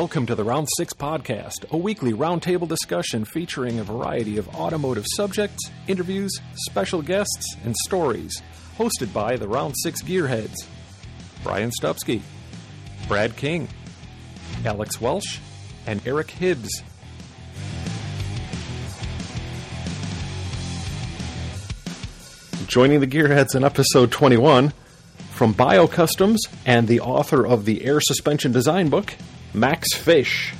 Welcome to the Round 6 Podcast, a weekly roundtable discussion featuring a variety of automotive subjects, interviews, special guests, and stories, hosted by the Round 6 Gearheads Brian Stupsky, Brad King, Alex Welsh, and Eric Hibbs. Joining the Gearheads in episode 21 from Bio Customs and the author of the air suspension design book, Max Fish.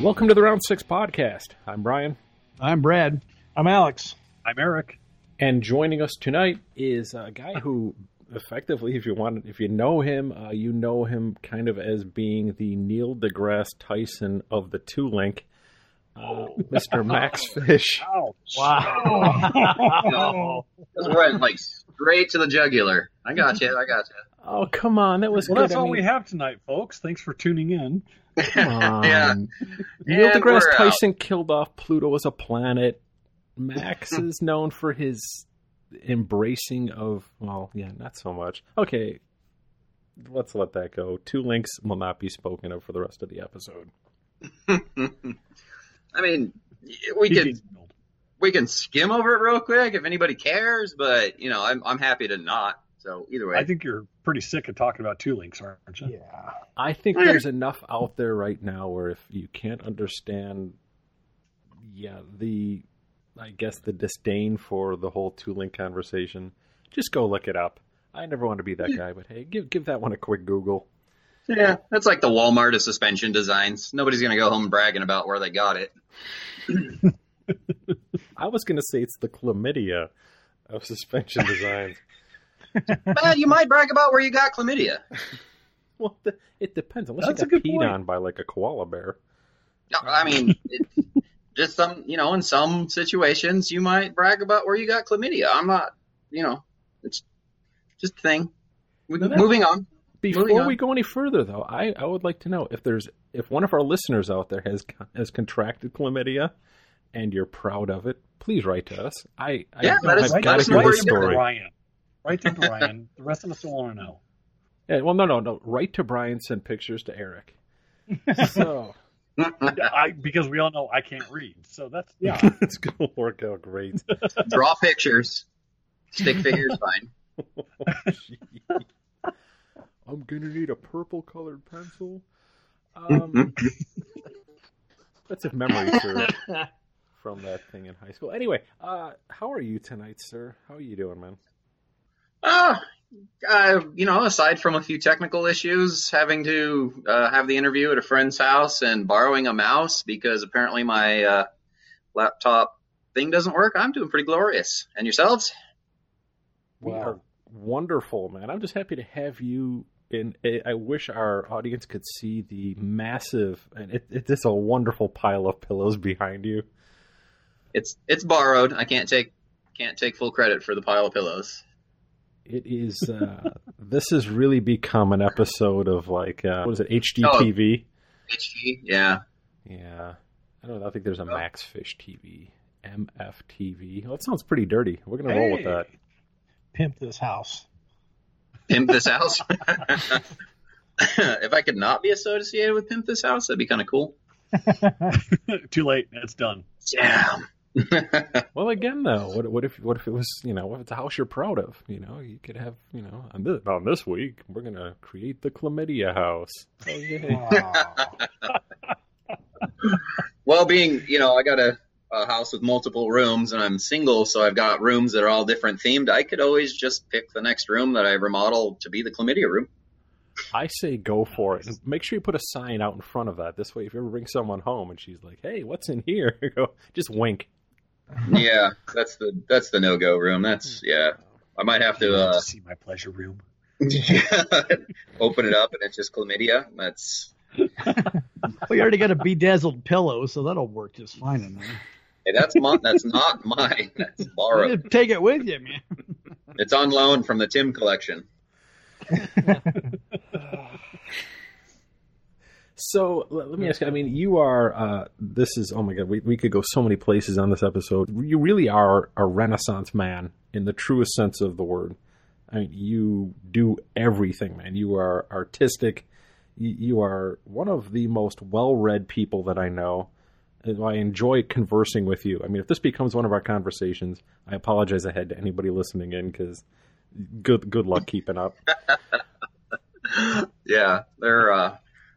Welcome to the Round 6 podcast. I'm Brian. I'm Brad. I'm Alex. I'm Eric. And joining us tonight is a guy who, effectively, if you want, if you know him, uh, you know him kind of as being the Neil deGrasse Tyson of the Two Link, uh, Mr. Max Fish. Ouch. Wow. Just went like straight to the jugular. I got you. I got you. Oh, come on, that was Well, good. that's I all mean, we have tonight, folks. Thanks for tuning in. Come on. Yeah. Neil And deGrasse we're out. Tyson killed off Pluto as a planet. Max is known for his embracing of, well, yeah, not so much. Okay, let's let that go. Two links will not be spoken of for the rest of the episode. I mean, we can we can skim over it real quick if anybody cares, but you know, I'm I'm happy to not. So either way, I think you're pretty sick of talking about two links, aren't you? Yeah. I think there's enough out there right now where if you can't understand, yeah, the, I guess the disdain for the whole two link conversation, just go look it up. I never want to be that guy, but hey, give give that one a quick Google. yeah, that's like the Walmart of suspension designs. Nobody's gonna go home bragging about where they got it. I was going to say it's the chlamydia of suspension designs. But you might brag about where you got chlamydia. well, the, it depends. Unless That's you a got peed point. on by like a koala bear. No, I mean, it, just some, you know, in some situations you might brag about where you got chlamydia. I'm not, you know, it's just a thing. We- No, no. Moving on. Before Moving on. we go any further, though, I, I would like to know if there's if one of our listeners out there has has contracted chlamydia, and you're proud of it. Please write to us. I, I Yeah, let us- I've got us a know great where you got story. Brian. Right to Brian. the rest of us don't want to know. Yeah, well, no, no, no. Write to Brian. Send pictures to Eric. So I, because we all know I can't read. So that's, yeah. it's gonna work out great. Draw pictures. Stick figures, fine. I'm gonna need a purple colored pencil. Um, that's if memory serves from that thing in high school. Anyway, uh, how are you tonight, sir? How are you doing, man? Uh, uh, you know, aside from a few technical issues, having to uh, have the interview at a friend's house and borrowing a mouse because apparently my uh, laptop thing doesn't work, I'm doing pretty glorious. And yourselves? We Wow. are wonderful, man. I'm just happy to have you. In, I wish our audience could see the massive, and it, it, it's a wonderful pile of pillows behind you. It's it's borrowed. I can't take can't take full credit for the pile of pillows. It is. Uh, this has really become an episode of like uh, what is it? Oh. HGTV. HG, yeah. Yeah, I don't know. I think there's a Max Fish TV, MFTV. Oh, it sounds pretty dirty. We're gonna roll with that. Pimp this house. Pimp this house. if I could not be associated with Pimp this house, that'd be kind of cool. Too late. It's done. Damn. Well, again, though, what, what if what if it was you know what if it's a house you're proud of? You know, you could have you know on this on this week we're gonna create the chlamydia house. Oh, yay. Well, being, you know, I got a, a house with multiple rooms and I'm single, so I've got rooms that are all different themed. I could always just pick the next room that I remodel to be the chlamydia room. I say go for it. And make sure you put a sign out in front of that. This way, if you ever bring someone home and she's like, "Hey, what's in here?" Go just wink. Yeah, that's the that's the no go room. That's yeah. I might have to uh, see my pleasure room. open it up and it's just chlamydia. That's we already got a bedazzled pillow, so that'll work just fine in there. hey, that's mon- that's not mine. That's borrowed. Just Take it with you, man. It's on loan from the Tim collection. So let me ask. I mean, you are. Uh, this is. Oh my God. We we could go so many places on this episode. You really are a Renaissance man in the truest sense of the word. I mean, you do everything, man. You are artistic. You, you are one of the most well-read people that I know. I enjoy conversing with you. I mean, if this becomes one of our conversations, I apologize ahead to anybody listening in because good good luck keeping up. yeah, they're uh,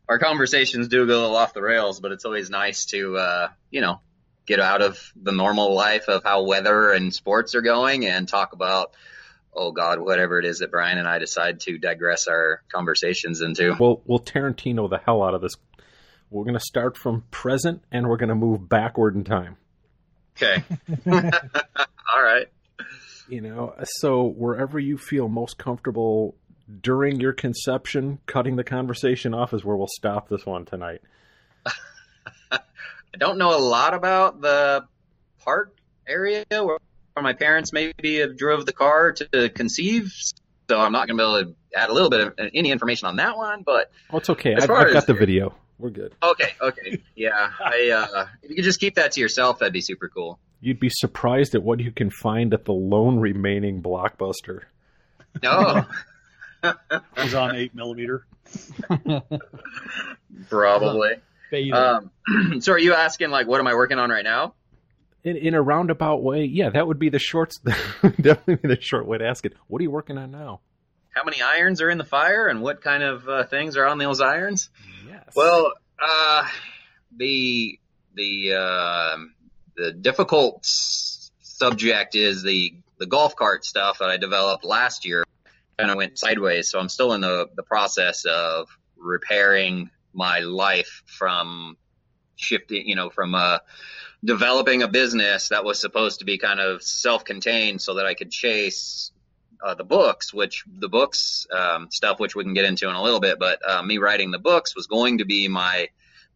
our conversations do go a little off the rails, but it's always nice to uh, you know get out of the normal life of how weather and sports are going and talk about oh god whatever it is that Brian and I decide to digress our conversations into. We'll we'll Tarantino the hell out of this. We're going to start from present and we're going to move backward in time. Okay. All right. You know, so wherever you feel most comfortable during your conception, cutting the conversation off is where we'll stop this one tonight. I don't know a lot about the park area where, my parents maybe have drove the car to conceive, so I'm not going to be able to add a little bit of any information on that one. But Oh, it's okay. I've, I've got the video. We're good. okay, okay, yeah, I uh, if you could just keep that to yourself, that'd be super cool. You'd be surprised at what you can find at the lone remaining blockbuster. No, He's on eight millimeter. probably. Um, so are you asking like what am I working on right now? In, in a roundabout way, yeah, that would be the short, definitely the short way to ask it. What are you working on now? How many irons are in the fire, and what kind of uh, things are on those irons? Yes. Well, uh, the the uh, the difficult subject is the the golf cart stuff that I developed last year. Kind of went sideways, so I'm still in the the process of repairing my life from shifting, you know, from uh, developing a business that was supposed to be kind of self-contained, so that I could chase uh, the books, which the books um, stuff, which we can get into in a little bit, but uh, me writing the books was going to be my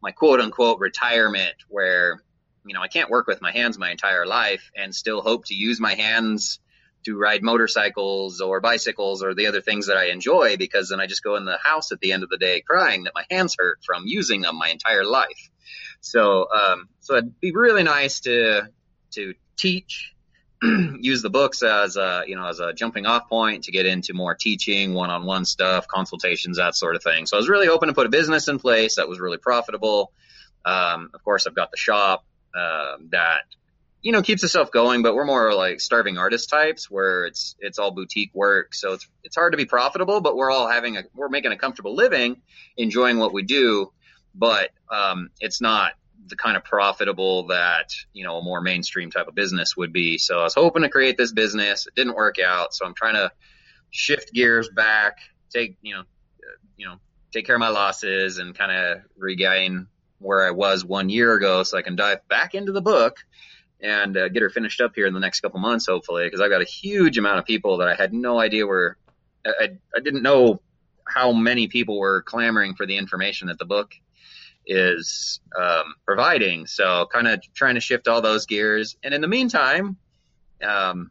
my quote unquote retirement, where you know I can't work with my hands my entire life and still hope to use my hands to ride motorcycles or bicycles or the other things that I enjoy, because then I just go in the house at the end of the day crying that my hands hurt from using them my entire life. So, um, so it'd be really nice to to teach use the books as a you know as a jumping off point to get into more teaching one-on-one stuff consultations that sort of thing so i was really hoping to put a business in place that was really profitable um, of course i've got the shop uh, that you know keeps itself going but we're more like starving artist types where it's it's all boutique work so it's it's hard to be profitable but we're all having a we're making a comfortable living enjoying what we do but um, it's not the kind of profitable that you know a more mainstream type of business would be. So I was hoping to create this business. It didn't work out, so I'm trying to shift gears back, take you know, you know, take care of my losses and kind of regain where I was one year ago, so I can dive back into the book and uh, get her finished up here in the next couple months, hopefully, because I've got a huge amount of people that I had no idea were. I, I, didn't know how many people were clamoring for the information that the book is um, providing. So kind of trying to shift all those gears. And in the meantime, um,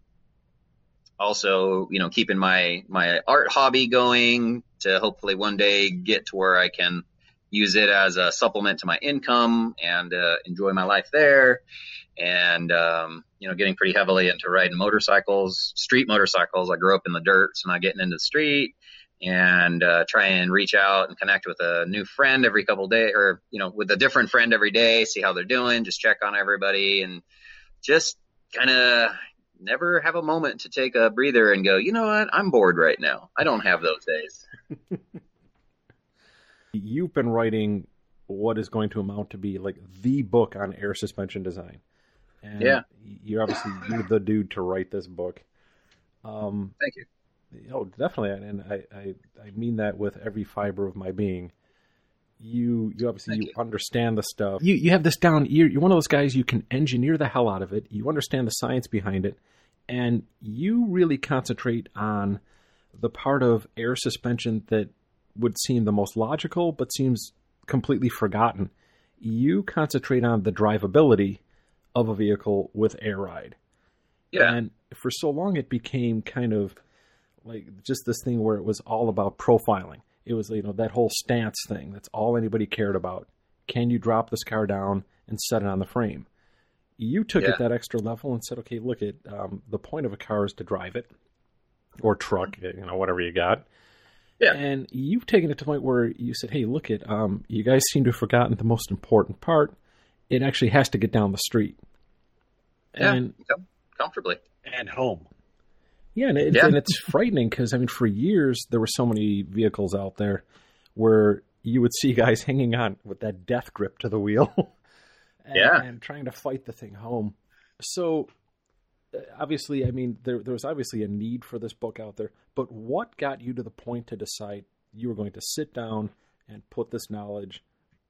also, you know, keeping my, my art hobby going to hopefully one day get to where I can use it as a supplement to my income and uh, enjoy my life there. And, um, you know, getting pretty heavily into riding motorcycles, street motorcycles. I grew up in the dirt, so not getting into the street and uh, try and reach out and connect with a new friend every couple days or you know with a different friend every day see how they're doing just check on everybody and just kind of never have a moment to take a breather and go you know what i'm bored right now i don't have those days You've been writing what is going to amount to be like the book on air suspension design. And Yeah. You're obviously you're the dude to write this book. Um, thank you Oh, definitely, and I, I, I mean that with every fiber of my being. You, you obviously you, you. understand the stuff. You, you have this down. You're, you're one of those guys. You can engineer the hell out of it. You understand the science behind it, and you really concentrate on the part of air suspension that would seem the most logical, but seems completely forgotten. You concentrate on the drivability of a vehicle with air ride. yeah And for so long, it became kind of like just this thing where it was all about profiling. it was you know that whole stance thing. That's all anybody cared about. Can you drop this car down and set it on the frame? You took Yeah. it that extra level and said, okay, look at um, the point of a car is to drive it or truck, you know, whatever you got. Yeah. And you've taken it to the point where you said, hey, look at um, you guys seem to have forgotten the most important part. It actually has to get down the street. Yeah. And Com- comfortably. and home. yeah, and, it, Yeah. and it's frightening because I mean, for years there were so many vehicles out there where you would see guys hanging on with that death grip to the wheel, and, Yeah. and trying to fight the thing home. So uh, obviously, I mean, there there was obviously a need for this book out there. But what got you to the point to decide you were going to sit down and put this knowledge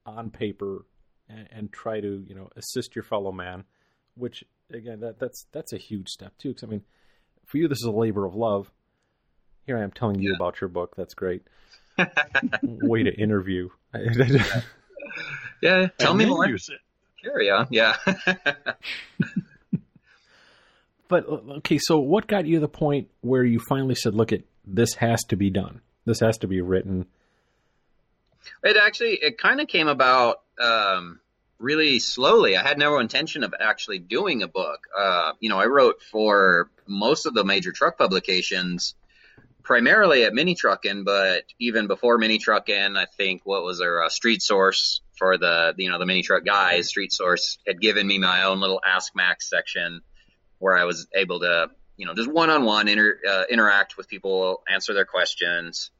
on paper and, and try to you know assist your fellow man? Which again, that that's that's a huge step too. Because I mean, for you, this is a labor of love. Here I am telling you Yeah. about your book. That's great. Way to interview. Yeah. Tell And me then more. Use it. Carry on. Yeah. but uh, okay, so what got you to the point where you finally said, "Look, it this has to be done. This has to be written." It actually it kind of came about um, really slowly. I had no intention of actually doing a book. Uh, you know, I wrote for most of the major truck publications, primarily at Mini Truckin', but even before Mini Truckin', I think what was their uh, Street Source for the you know the mini truck guys. Street Source had given me my own little Ask Max section where I was able to you know just one on one interact with people, answer their questions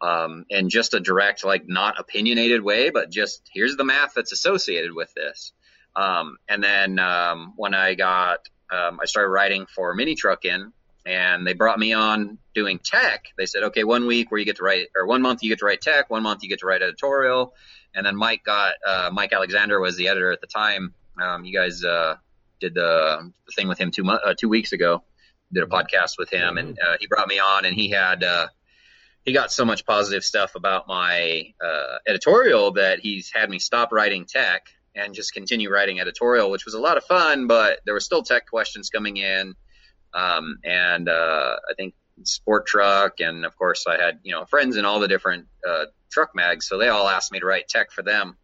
um, in just a direct, like not opinionated way, but just here's the math that's associated with this. Um, and then um, when I got, um, I started writing for Mini Truckin', and they brought me on doing tech. They said, okay, one week where you get to write, or one month you get to write tech, one month you get to write editorial. And then Mike got, uh, Mike Alexander was the editor at the time. Um, you guys uh, did the, the thing with him two mo- uh, two weeks ago. Did a podcast with him, and uh, he brought me on, and he had. He got so much positive stuff about my uh, editorial that he's had me stop writing tech and just continue writing editorial, which was a lot of fun, but there were still tech questions coming in. Um, and uh, I think sport truck, and of course I had you know friends in all the different uh, truck mags, so they all asked me to write tech for them.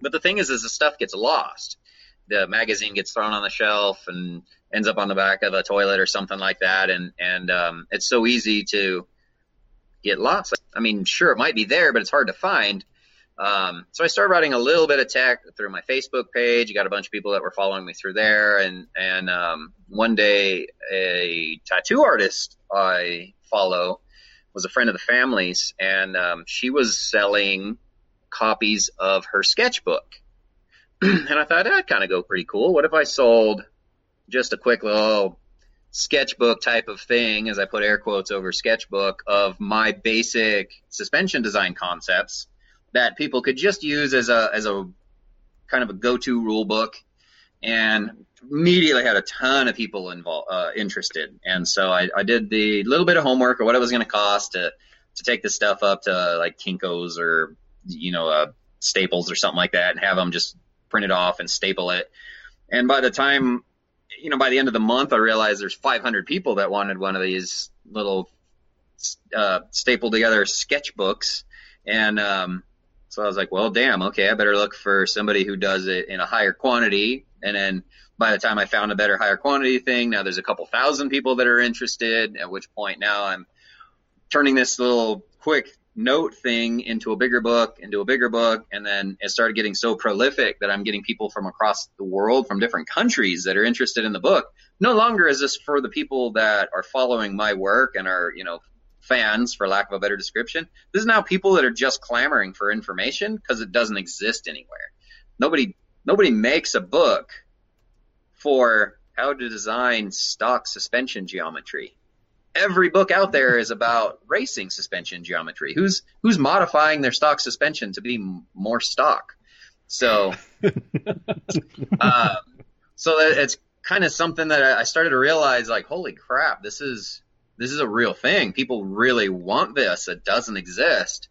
But the thing is, is the stuff gets lost. The magazine gets thrown on the shelf and ends up on the back of the toilet or something like that, and and um, it's so easy to get lost. I mean, sure, it might be there, but it's hard to find. Um, so I started writing a little bit of tech through my Facebook page. You got a bunch of people that were following me through there, and and um, one day a tattoo artist I follow was a friend of the family's, and um, she was selling copies of her sketchbook, and I thought that'd kind of go pretty cool. What if I sold just a quick little sketchbook type of thing, as I put air quotes over sketchbook, of my basic suspension design concepts that people could just use as a as a kind of a go-to rule book, and immediately had a ton of people involved uh, interested. And so I, I did the little bit of homework or what it was going to cost to to take this stuff up to like Kinkos or you know uh, Staples or something like that, and have them just print it off and staple it. And by the time you know, by the end of the month, I realized there's 500 people that wanted one of these little uh, stapled together sketchbooks, and um, so I was like, well, damn, okay, I better look for somebody who does it in a higher quantity. And then by the time I found a better higher quantity thing, now there's a couple thousand people that are interested. At which point now I'm turning this little quick note thing into a bigger book, into a bigger book, and then it started getting so prolific that I'm getting people from across the world, from different countries that are interested in the book. No longer is this for the people that are following my work and are, you know, fans, for lack of a better description. This is now people that are just clamoring for information because it doesn't exist anywhere. Nobody, nobody makes a book for how to design stock suspension geometry every book out there is about racing suspension geometry. Who's who's modifying their stock suspension to be m- more stock? So, um, so that it's kind of something that I started to realize, like, holy crap, this is this is a real thing. People really want this. It doesn't exist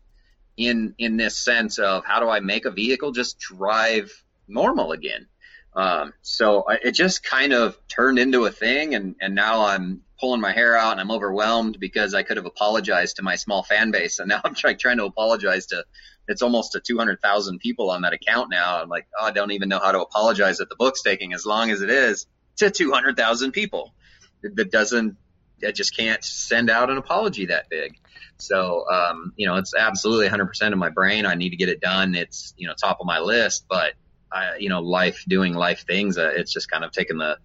in in this sense of how do I make a vehicle just drive normal again. Um, so I, it just kind of turned into a thing, and and now I'm pulling my hair out and I'm overwhelmed because I could have apologized to my small fan base. And now I'm trying, trying to apologize to, it's almost to 200,000 people on that account now. I'm like, oh, I don't even know how to apologize at the book's taking as long as it is to 200,000 people. That doesn't, I just can't send out an apology that big. So, um, you know, it's absolutely 100% of my brain. I need to get it done. It's, you know, top of my list, but I, you know, life doing life things, uh, it's just kind of taken the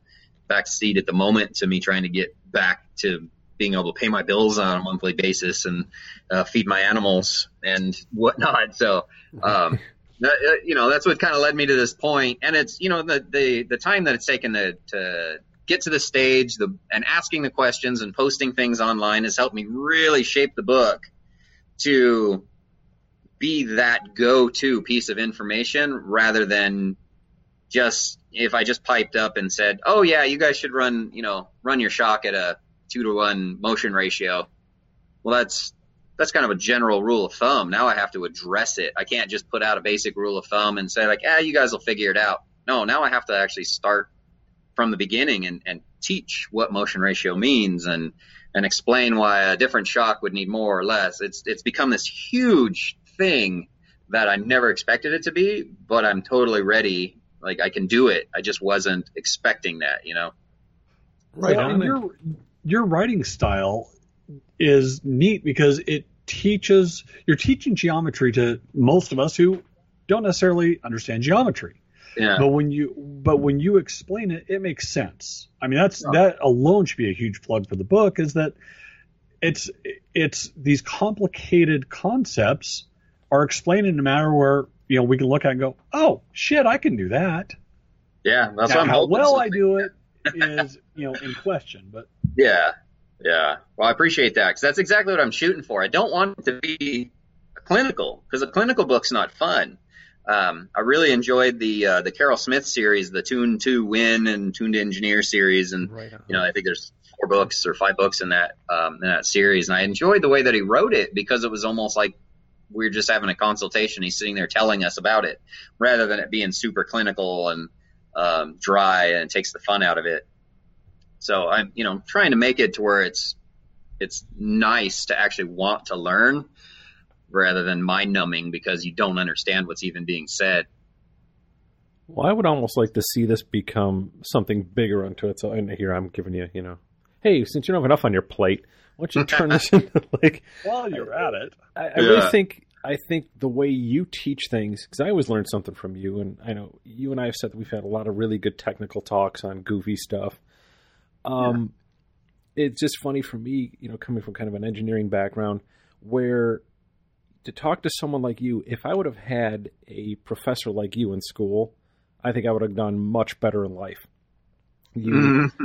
back seat at the moment to me trying to get back to being able to pay my bills on a monthly basis and uh, feed my animals and whatnot. So, um, that, uh, you know, that's what kind of led me to this point. And it's, you know, the, the, the time that it's taken to, to get to the stage the, and asking the questions and posting things online has helped me really shape the book to be that go-to piece of information rather than just if I just piped up and said, "Oh yeah, you guys should run, you know, run your shock at a two to one motion ratio." Well, that's that's kind of a general rule of thumb. Now I have to address it. I can't just put out a basic rule of thumb and say like, "Ah, you guys will figure it out." No, now I have to actually start from the beginning and, and teach what motion ratio means and and explain why a different shock would need more or less. It's it's become this huge thing that I never expected it to be, but I'm totally ready. Like I can do it. I just wasn't expecting that, you know. Right. Well, and your your writing style is neat because it teaches you're teaching geometry to most of us who don't necessarily understand geometry. Yeah. But when you but when you explain it, it makes sense. I mean, that's oh. that alone should be a huge plug for the book. Is that it's it's these complicated concepts are explained in a manner where you know we can look at and go, oh shit, I can do that. Yeah, that's now, how well I do it is you know in question, but yeah, yeah. Well, I appreciate that because that's exactly what I'm shooting for. I don't want it to be clinical because a clinical book's not fun. Um, I really enjoyed the uh, the Carroll Smith series, the Tune to Win and Tune to Engineer series, and right you know I think there's four books or five books in that um, in that series, and I enjoyed the way that he wrote it because it was almost like we are just having a consultation. He's sitting there telling us about it rather than it being super clinical and um, dry and takes the fun out of it. So I'm, you know, trying to make it to where it's it's nice to actually want to learn rather than mind numbing because you don't understand what's even being said. Well, I would almost like to see this become something bigger unto itself. And here I'm giving you, you know, hey, since you don't have enough on your plate, why don't you turn this into like? While you're at it, I, I yeah. really think I think the way you teach things, because I always learn something from you, and I know you and I have said that we've had a lot of really good technical talks on goofy stuff. Um, yeah. it's just funny for me, you know, coming from kind of an engineering background, where to talk to someone like you, if I would have had a professor like you in school, I think I would have done much better in life. You, mm-hmm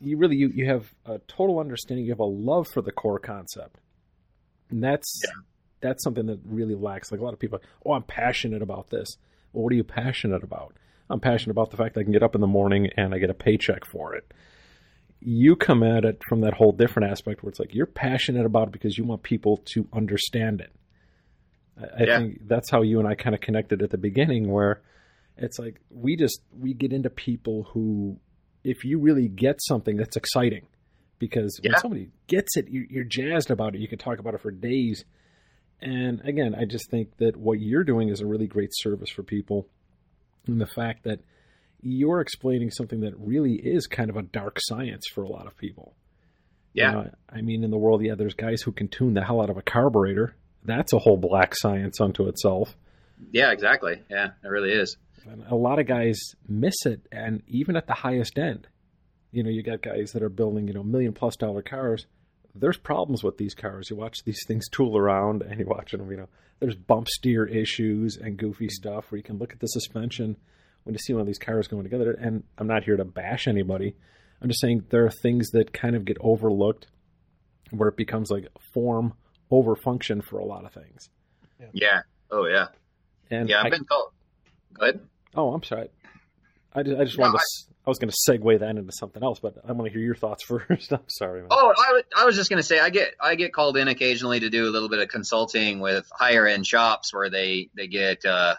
you really you, you have a total understanding. You have a love for the core concept, and that's yeah. that's something that really lacks. Like a lot of people, oh, I'm passionate about this. Well, what are you passionate about? I'm passionate about the fact I can get up in the morning and I get a paycheck for it. You come at it from that whole different aspect where it's like you're passionate about it because you want people to understand it. I, yeah. think that's how you and I kind of connected at the beginning, where it's like we just we get into people who if you really get something that's exciting because yeah. when somebody gets it, you're jazzed about it. You can talk about it for days. And again, I just think that what you're doing is a really great service for people. And the fact that you're explaining something that really is kind of a dark science for a lot of people. Yeah. You I mean, in the world, yeah, there's guys who can tune the hell out of a carburetor. That's a whole black science unto itself. Yeah, exactly. Yeah, it really is. And a lot of guys miss it, and even at the highest end, you know, you got guys that are building, you know, million plus dollar cars. There's problems with these cars. You watch these things tool around, and you're watching them. You know, there's bump steer issues and goofy stuff where you can look at the suspension when you see one of these cars going together. And I'm not here to bash anybody. I'm just saying there are things that kind of get overlooked, where it becomes like form over function for a lot of things. Yeah. yeah. Oh yeah. And yeah, I've I, been told. Go ahead. Oh, I'm sorry. I just, I just no, wanted to. I, I was going to segue that into something else, but I want to hear your thoughts first. I'm sorry. Man. Oh, I, I was just going to say I get I get called in occasionally to do a little bit of consulting with higher end shops where they they get uh,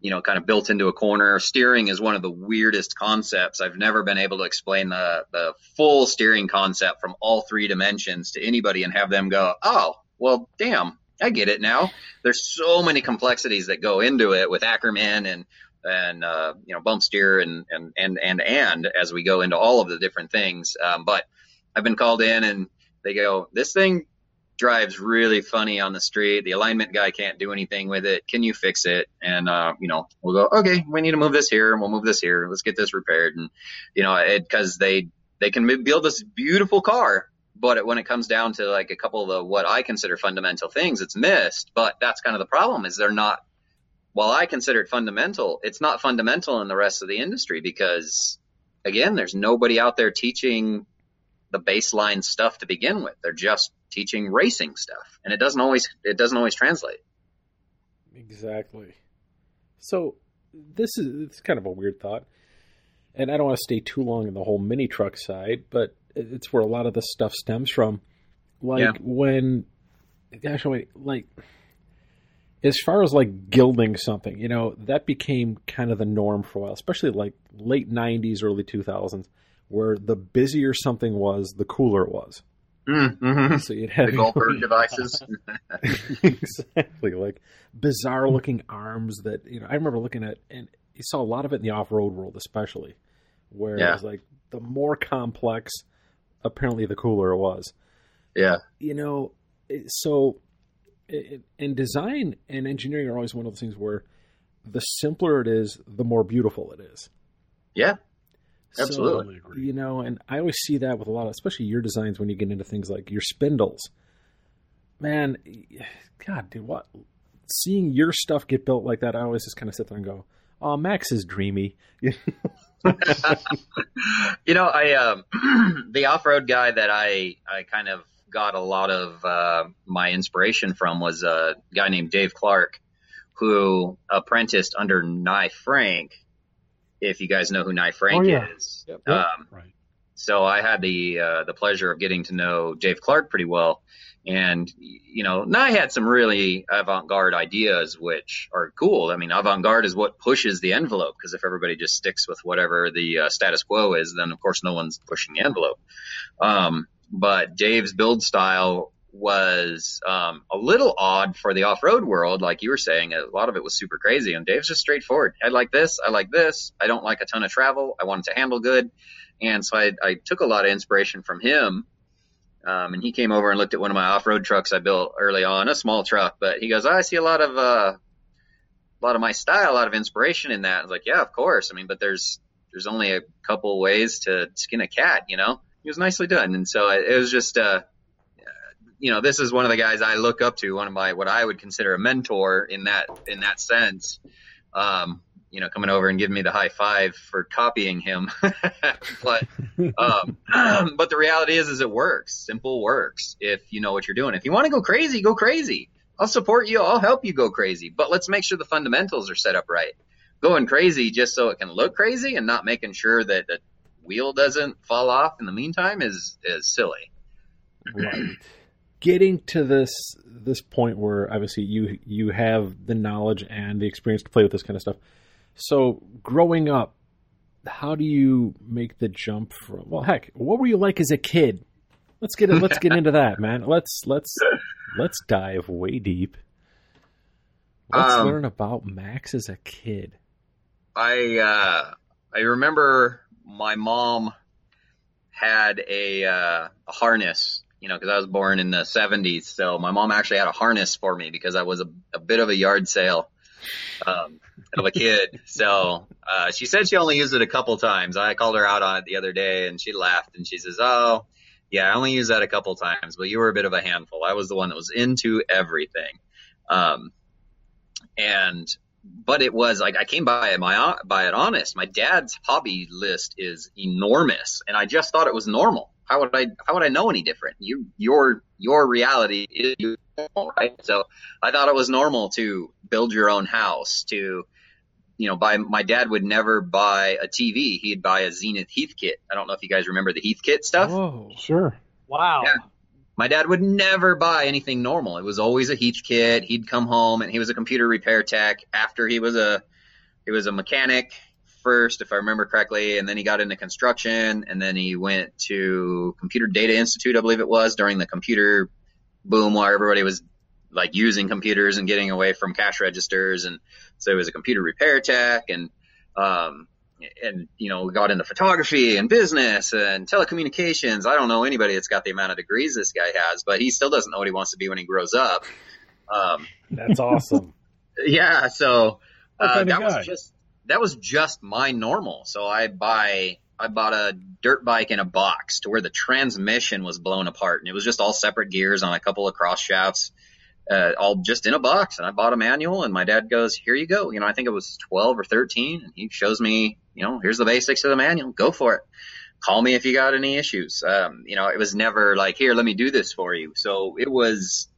you know, kind of built into a corner. Steering is one of the weirdest concepts. I've never been able to explain the, the full steering concept from all three dimensions to anybody and have them go, oh, well, damn, I get it now. There's so many complexities that go into it with Ackerman and and uh, you know bump steer and and and and and as we go into all of the different things. Um, but I've been called in and they go, this thing drives really funny on the street. The alignment guy can't do anything with it. Can you fix it? And, uh, you know, we'll go, okay, we need to move this here and we'll move this here. Let's get this repaired. And, you know, it, cause they, they can build this beautiful car, but when it comes down to like a couple of the, what I consider fundamental things, it's missed. But that's kind of the problem is they're not, while I consider it fundamental, it's not fundamental in the rest of the industry because again, there's nobody out there teaching the baseline stuff to begin with. They're just teaching racing stuff, and it doesn't always it doesn't always translate. Exactly. So this is it's kind of a weird thought, and I don't want to stay too long in the whole mini truck side, but it's where a lot of this stuff stems from. Like yeah. when, actually, like as far as like gilding something, you know, that became kind of the norm for a while, especially like late '90s, early 2000s, where the busier something was, the cooler it was. Mm-hmm. So you'd have the Goldberg devices. exactly, like bizarre looking arms that you know. I remember looking at, and you saw a lot of it in the off road world, especially, where yeah. it was like the more complex, apparently, the cooler it was. Yeah, you know, so in design and engineering are always one of those things where the simpler it is, the more beautiful it is. Yeah, Absolutely. So, you know, and I always see that with a lot of, especially your designs when you get into things like your spindles. Man, God, dude, what? Seeing your stuff get built like that, I always just kind of sit there and go, "Oh, Max is dreamy." you know, I um, the off-road guy that I I kind of got a lot of uh, my inspiration from was a guy named Dave Clark, who apprenticed under Nye Frank if you guys know who Nye Frank oh, yeah. is. Yep. Um, right. So I had the uh, the pleasure of getting to know Dave Clark pretty well, and you know, Nye had some really avant-garde ideas, which are cool. I mean, avant-garde is what pushes the envelope because if everybody just sticks with whatever the uh, status quo is, then of course no one's pushing the envelope. Um, but Dave's build style was um, a little odd for the off-road world, like you were saying. A lot of it was super crazy, and Dave's just straightforward. I like this. I like this. I don't like a ton of travel. I want it to handle good, and so I, I took a lot of inspiration from him. Um, and he came over and looked at one of my off-road trucks I built early on, a small truck, but he goes, oh, "I see a lot of uh, a lot of my style, a lot of inspiration in that." I was like, "Yeah, of course. I mean, but there's there's only a couple ways to skin a cat, you know." It was nicely done, and so it, it was just uh, you know, this is one of the guys I look up to, one of my what I would consider a mentor in that in that sense. Um, you know, coming over and giving me the high five for copying him. but um, but the reality is, is it works. Simple works if you know what you're doing. If you want to go crazy, go crazy. I'll support you. I'll help you go crazy. But let's make sure the fundamentals are set up right. Going crazy just so it can look crazy and not making sure that the wheel doesn't fall off in the meantime is is silly. Right getting to this this point where obviously you you have the knowledge and the experience to play with this kind of stuff. So growing up, how do you make the jump from? Well, heck, what were you like as a kid? Let's get let's get into that, man. Let's let's let's dive way deep. Let's um, learn about Max as a kid. I uh, I remember my mom had a, uh, a harness you know, because I was born in the 70s. So my mom actually had a harness for me because I was a, a bit of a yard sale um, of a kid. So uh, she said she only used it a couple times. I called her out on it the other day and she laughed and she says, Oh, yeah, I only used that a couple times, but you were a bit of a handful. I was the one that was into everything. Um, and but it was like I came by it my by it honest. My dad's hobby list is enormous, and I just thought it was normal how would I how would I know any different? You your your reality is you right. So I thought it was normal to build your own house to you know buy my dad would never buy a TV. He'd buy a Zenith Heathkit. I don't know if you guys remember the Heathkit stuff. Oh, sure. Wow. Yeah. My dad would never buy anything normal. It was always a Heathkit. He'd come home and he was a computer repair tech after he was a he was a mechanic first, if I remember correctly, and then he got into construction, and then he went to Computer Data Institute, I believe it was, during the computer boom where everybody was like using computers and getting away from cash registers, and so he was a computer repair tech, and um, and you know got into photography and business and telecommunications. I don't know anybody that's got the amount of degrees this guy has, but he still doesn't know what he wants to be when he grows up. Um, that's awesome. yeah, so uh, that was just that was just my normal. So I buy I bought a dirt bike in a box to where the transmission was blown apart and it was just all separate gears on a couple of cross shafts. Uh, all just in a box and I bought a manual and my dad goes, here you go. You know, I think it was 12 or 13 and he shows me, you know, here's the basics of the manual. Go for it. Call me if you got any issues. Um, you know, it was never like, here, let me do this for you. So it was,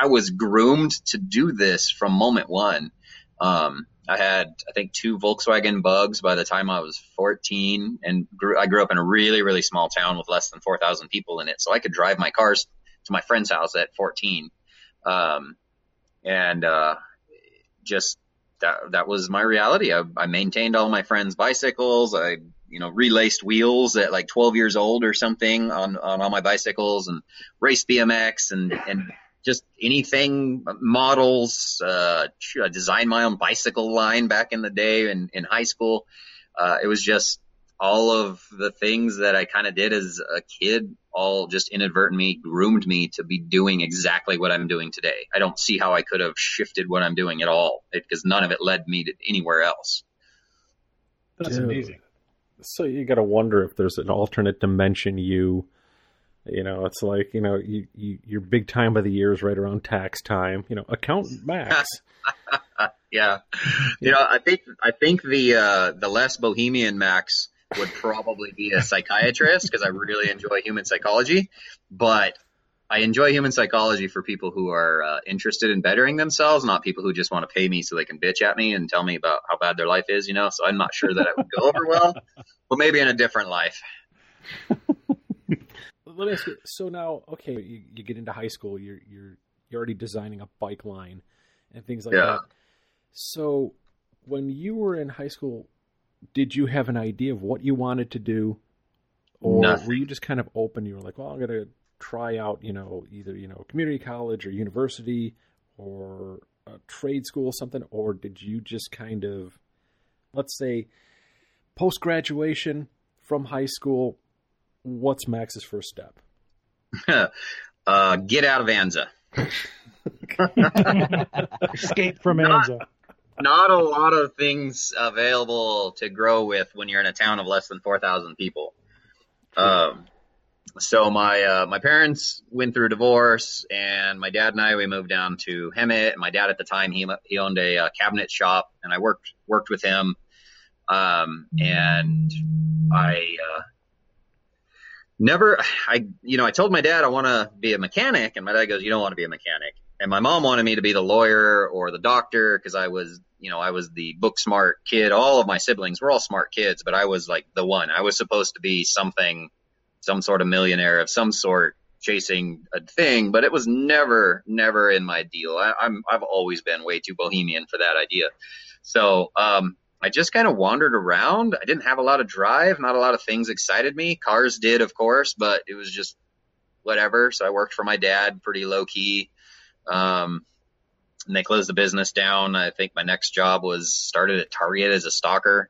I was groomed to do this from moment one. Um, I had, I think, two Volkswagen Bugs by the time I was 14, and grew, I grew up in a really, really small town with less than 4,000 people in it, so I could drive my cars to my friend's house at 14, um, and uh, just that that was my reality. I, I maintained all my friends' bicycles. I you know relaced wheels at like 12 years old or something on on all my bicycles and raced BMX and and just anything models, uh, I designed my own bicycle line back in the day in, in high school. Uh, it was just all of the things that I kind of did as a kid, all just inadvertently groomed me to be doing exactly what I'm doing today. I don't see how I could have shifted what I'm doing at all because none of it led me to anywhere else. That's Dude. amazing. So you got to wonder if there's an alternate dimension you you know, it's like you know, you, you your big time of the year is right around tax time. You know, accountant max. yeah, you know, I think I think the uh, the less bohemian max would probably be a psychiatrist because I really enjoy human psychology, but I enjoy human psychology for people who are uh, interested in bettering themselves, not people who just want to pay me so they can bitch at me and tell me about how bad their life is. You know, so I'm not sure that it would go over well, but maybe in a different life let me ask you. So now, okay, you, you get into high school. You're you're you're already designing a bike line and things like yeah. that. So when you were in high school, did you have an idea of what you wanted to do, or Nothing. were you just kind of open? You were like, well, I'm gonna try out, you know, either you know, community college or university or a trade school, something, or did you just kind of, let's say, post graduation from high school, what's Max's first step? uh, get out of Anza. Escape from Anza. Not, a lot of things available to grow with when you're in a town of less than 4,000 people. Um, so my uh, my parents went through a divorce, and my dad and I we moved down to Hemet. And my dad at the time he he owned a, a uh, cabinet shop, and I worked worked with him. Um, and I uh, never I you know I told my dad I want to be a mechanic and my dad goes you don't want to be a mechanic and my mom wanted me to be the lawyer or the doctor because I was you know I was the book smart kid all of my siblings were all smart kids but I was like the one I was supposed to be something some sort of millionaire of some sort chasing a thing but it was never never in my deal I, I'm I've always been way too bohemian for that idea so um I just kind of wandered around. I didn't have a lot of drive. Not a lot of things excited me. Cars did, of course, but it was just whatever. So I worked for my dad pretty low key. Um, and they closed the business down. I think my next job was started at Target as a stalker.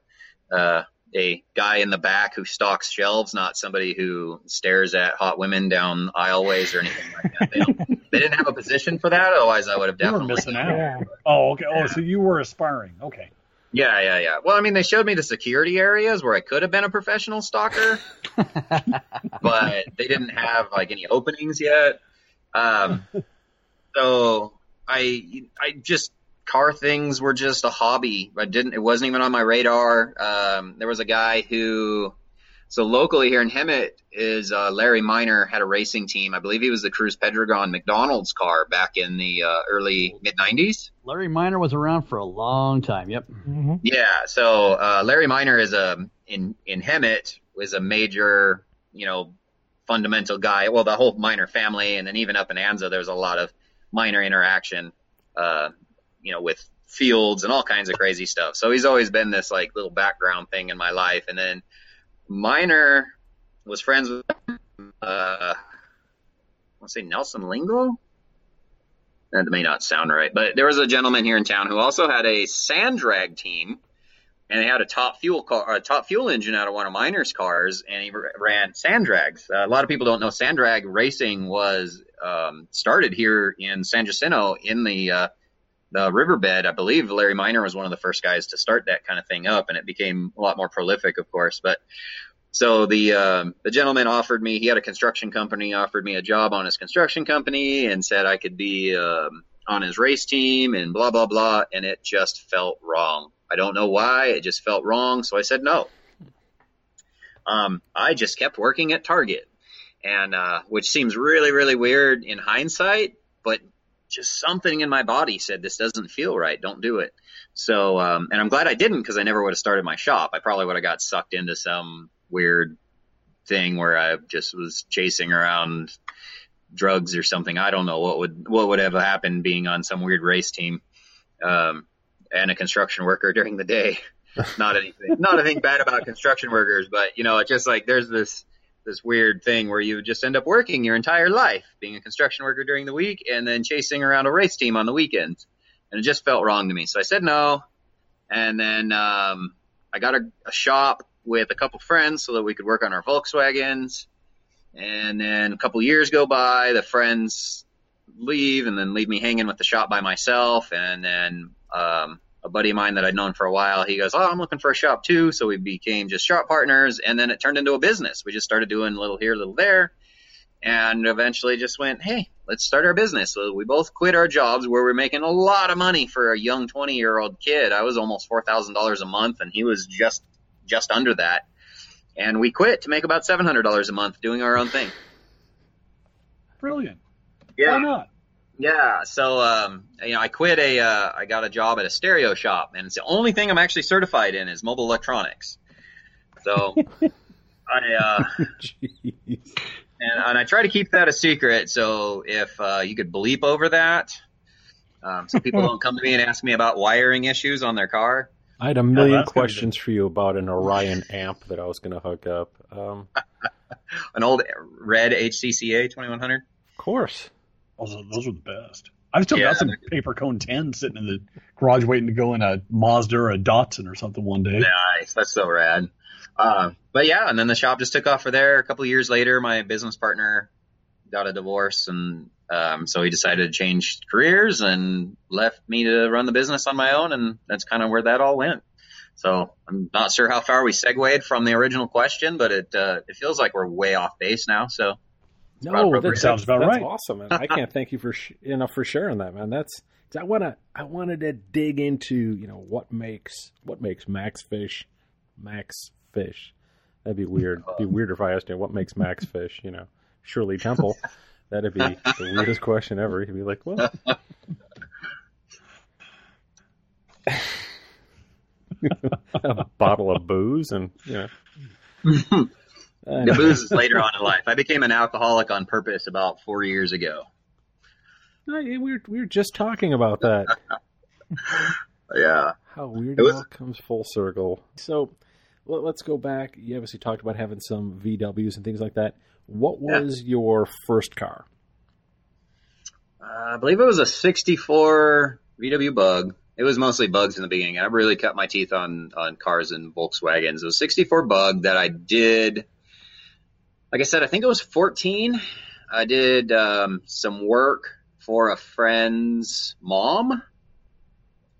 Uh, a guy in the back who stocks shelves, not somebody who stares at hot women down aisleways or anything like that. They, they didn't have a position for that. Otherwise, I would have definitely. You were missing out. Oh, okay. Oh, so you were aspiring. Okay. Yeah, yeah, yeah. Well, I mean, they showed me the security areas where I could have been a professional stalker, but they didn't have like any openings yet. Um, so I, I just car things were just a hobby. I didn't. It wasn't even on my radar. Um, there was a guy who so locally here in Hemet is uh, Larry Minor had a racing team. I believe he was the Cruz Pedregon McDonald's car back in the uh, early mid '90s. Larry Minor was around for a long time. Yep. Mm-hmm. Yeah. So uh, Larry Minor is a in in Hemet was a major you know fundamental guy. Well, the whole Minor family, and then even up in Anza, there was a lot of Minor interaction. Uh, you know, with fields and all kinds of crazy stuff. So he's always been this like little background thing in my life. And then Minor was friends with, uh, to say Nelson Lingo. That may not sound right, but there was a gentleman here in town who also had a sand drag team and he had a top fuel car, a top fuel engine out of one of Minor's cars, and he ran sand drags. Uh, a lot of people don't know sand drag racing was um, started here in San Jacinto in the uh, the riverbed. I believe Larry Minor was one of the first guys to start that kind of thing up, and it became a lot more prolific, of course. But so the um, the gentleman offered me, he had a construction company, offered me a job on his construction company, and said I could be um, on his race team, and blah blah blah, and it just felt wrong. I don't know why. It just felt wrong. So I said no. Um, I just kept working at Target, and uh, which seems really, really weird in hindsight, but just something in my body said this doesn't feel right. Don't do it. So, um, and I'm glad I didn't because I never would have started my shop. I probably would have got sucked into some weird thing where I just was chasing around drugs or something. I don't know what would what would have happened being on some weird race team. Um, and a construction worker during the day. not anything, not anything bad about construction workers, but you know, it's just like there's this this weird thing where you just end up working your entire life being a construction worker during the week and then chasing around a race team on the weekends, and it just felt wrong to me. So I said no, and then um, I got a, a shop with a couple friends so that we could work on our Volkswagens. And then a couple years go by, the friends leave and then leave me hanging with the shop by myself. And then um, a buddy of mine that I'd known for a while, he goes, "Oh, I'm looking for a shop too." So we became just shop partners, and then it turned into a business. We just started doing a little here, a little there, and eventually just went, "Hey, let's start our business." So we both quit our jobs where we are making a lot of money for a young 20 year old kid. I was almost four thousand dollars a month, and he was just just under that. And we quit to make about seven hundred dollars a month doing our own thing. Brilliant. Yeah. Why not? Yeah, so um, you know, I quit a, uh, I got a job at a stereo shop, and it's the only thing I'm actually certified in is mobile electronics. So, I, uh, and, and I try to keep that a secret. So if uh, you could bleep over that, um, so people don't come to me and ask me about wiring issues on their car. I had a million questions for you about an Orion amp that I was going to hook up. Um, An old red HCCA 2100. Of course. Those are, those are the best. I've still yeah. got some paper cone 10 sitting in the garage waiting to go in a Mazda or a Datsun or something one day. Nice. That's so rad. Uh, but yeah, and then the shop just took off for there. A couple years later, my business partner got a divorce and um, so he decided to change careers and left me to run the business on my own, and that's kind of where that all went. So I'm not sure how far we segued from the original question, but it uh, it feels like we're way off base now. So no, that sounds about that's right. Awesome, and I can't thank you for sh- enough for sharing that, man. That's I want to I wanted to dig into you know what makes what makes Max Fish Max Fish. That'd be weird. It'd be weird if I asked you what makes Max Fish. You know, Shirley Temple. That'd be the weirdest question ever. He'd be like, "Well." a bottle of booze and you know the booze is later on in life. I became an alcoholic on purpose about four years ago. we were we were just talking about that. yeah. How weird it, was... it all comes full circle. So let, us go back. You obviously talked about having some VWs and things like that. What was yeah. your first car? Uh, I believe it was a '64 VW Bug. It was mostly bugs in the beginning. I really cut my teeth on on cars and Volkswagens. It was a '64 Bug that I did like I said, I think it was 14. I did um, some work for a friend's mom.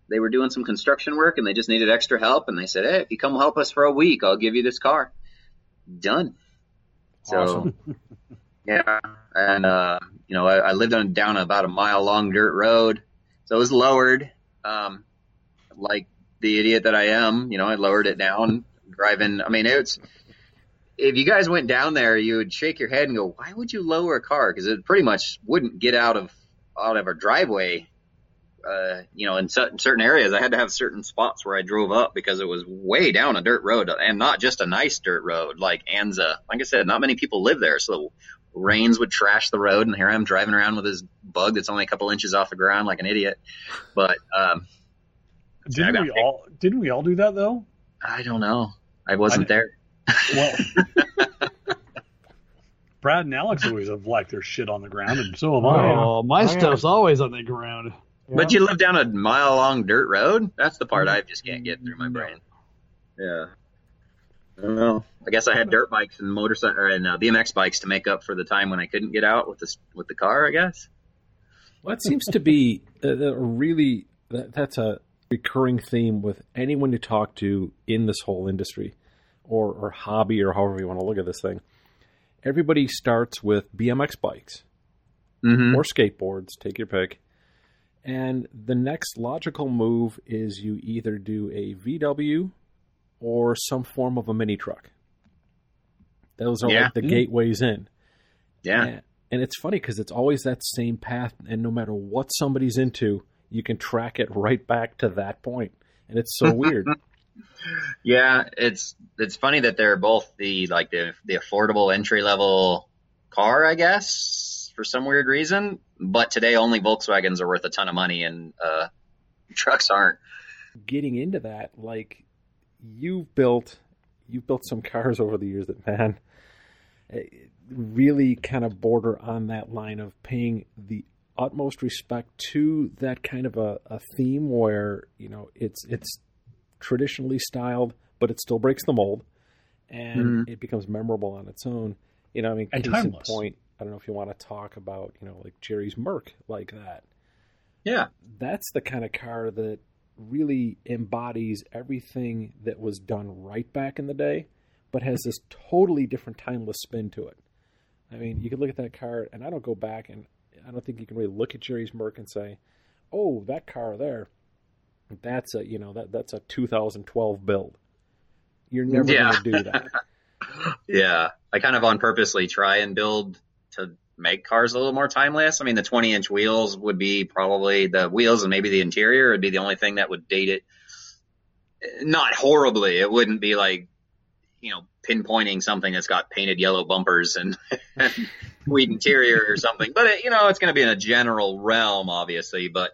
They were doing some construction work and they just needed extra help. And they said, Hey, if you come help us for a week, I'll give you this car. Done. Awesome. So, yeah. And, uh, you know, I, I lived on down about a mile long dirt road. So it was lowered. Um, like the idiot that I am, you know, I lowered it down driving. I mean, it's, if you guys went down there, you would shake your head and go, "Why would you lower a car?" Because it pretty much wouldn't get out of out of our driveway. Uh, you know, in certain, certain areas, I had to have certain spots where I drove up because it was way down a dirt road, and not just a nice dirt road like Anza. Like I said, not many people live there, so rains would trash the road, and here I'm driving around with this bug that's only a couple inches off the ground like an idiot. But um, didn't we all didn't we all do that though? I don't know. I wasn't I, there. Well, Brad and Alex always have liked their shit on the ground, and so have I. Oh, my oh, stuff's yeah. always on the ground. Yeah. But you live down a mile long dirt road? That's the part I just can't get through my brain. Yeah. I don't know. I guess I had dirt bikes and motorcycle and uh, BMX bikes to make up for the time when I couldn't get out with the with the car. I guess. Well, that seems to be a, a really that, that's a recurring theme with anyone you talk to in this whole industry, or or hobby, or however you want to look at this thing. Everybody starts with BMX bikes mm-hmm. or skateboards. Take your pick. And the next logical move is you either do a VW or some form of a mini truck. Those are yeah. like the mm. gateways in. Yeah. And, and it's funny because it's always that same path, and no matter what somebody's into, you can track it right back to that point, and it's so weird. yeah, it's it's funny that they're both the like the the affordable entry level car, I guess, for some weird reason. But today, only Volkswagens are worth a ton of money, and uh, trucks aren't. Getting into that, like you've built, you've built some cars over the years that man eh, really kind of border on that line of paying the utmost respect to that kind of a, a theme where you know it's it's traditionally styled, but it still breaks the mold, and mm-hmm. it becomes memorable on its own. You know, I mean, and case timeless. in point. I don't know if you want to talk about you know like Jerry's Merc like that. Yeah, that's the kind of car that really embodies everything that was done right back in the day, but has this totally different timeless spin to it. I mean, you could look at that car, and I don't go back, and I don't think you can really look at Jerry's Merc and say, "Oh, that car there, that's a you know that that's a 2012 build." You're never yeah. going to do that. yeah, I kind of on purposely try and build to make cars a little more timeless. I mean, the 20 inch wheels would be probably the wheels and maybe the interior would be the only thing that would date it. Not horribly. It wouldn't be like, you know, pinpointing something that's got painted yellow bumpers and, and interior or something. But it, you know, it's going to be in a general realm, obviously. But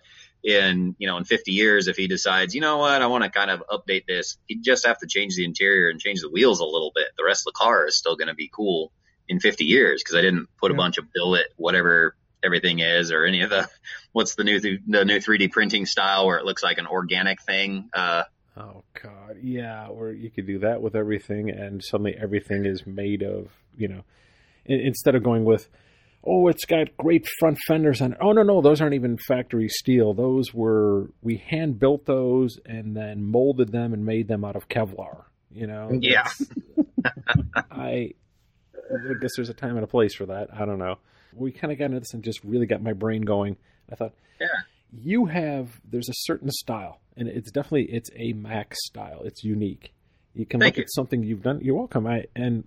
in you know in 50 years, if he decides, you know what, I want to kind of update this, he'd just have to change the interior and change the wheels a little bit. The rest of the car is still going to be cool in 50 years because I didn't put yeah. a bunch of billet, whatever everything is, or any of the what's the new th- the new 3D printing style where it looks like an organic thing. Uh, Oh God, yeah, or you could do that with everything, and suddenly everything is made of, you know, instead of going with, oh, it's got great front fenders on it. Oh no, no, those aren't even factory steel. Those were we hand built those and then molded them and made them out of Kevlar. You know, yeah. I, I guess there's a time and a place for that. I don't know. We kind of got into this and just really got my brain going. I thought, yeah, you have there's a certain style and it's definitely it's a Max style. It's unique. You can Thank look you. at something you've done. You're welcome. I and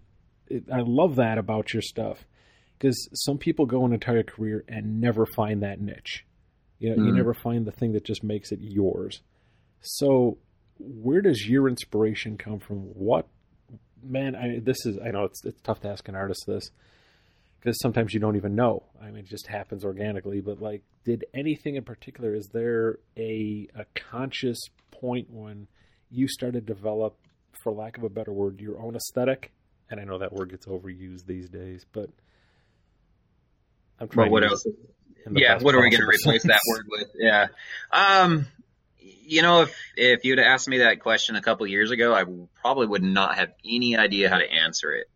it, I love that about your stuff because some people go an entire career and never find that niche. You know, mm. you never find the thing that just makes it yours. So, where does your inspiration come from? What man? I this is I know it's it's tough to ask an artist this because sometimes you don't even know. I mean, it just happens organically. But like, did anything in particular? Is there a a conscious point when you started to develop, for lack of a better word, your own aesthetic? And I know that word gets overused these days, but I'm trying. Well, what else? Yeah, what are we going to replace that word with? Yeah. Um, you know, if if you'd asked me that question a couple years ago, I probably would not have any idea how to answer it.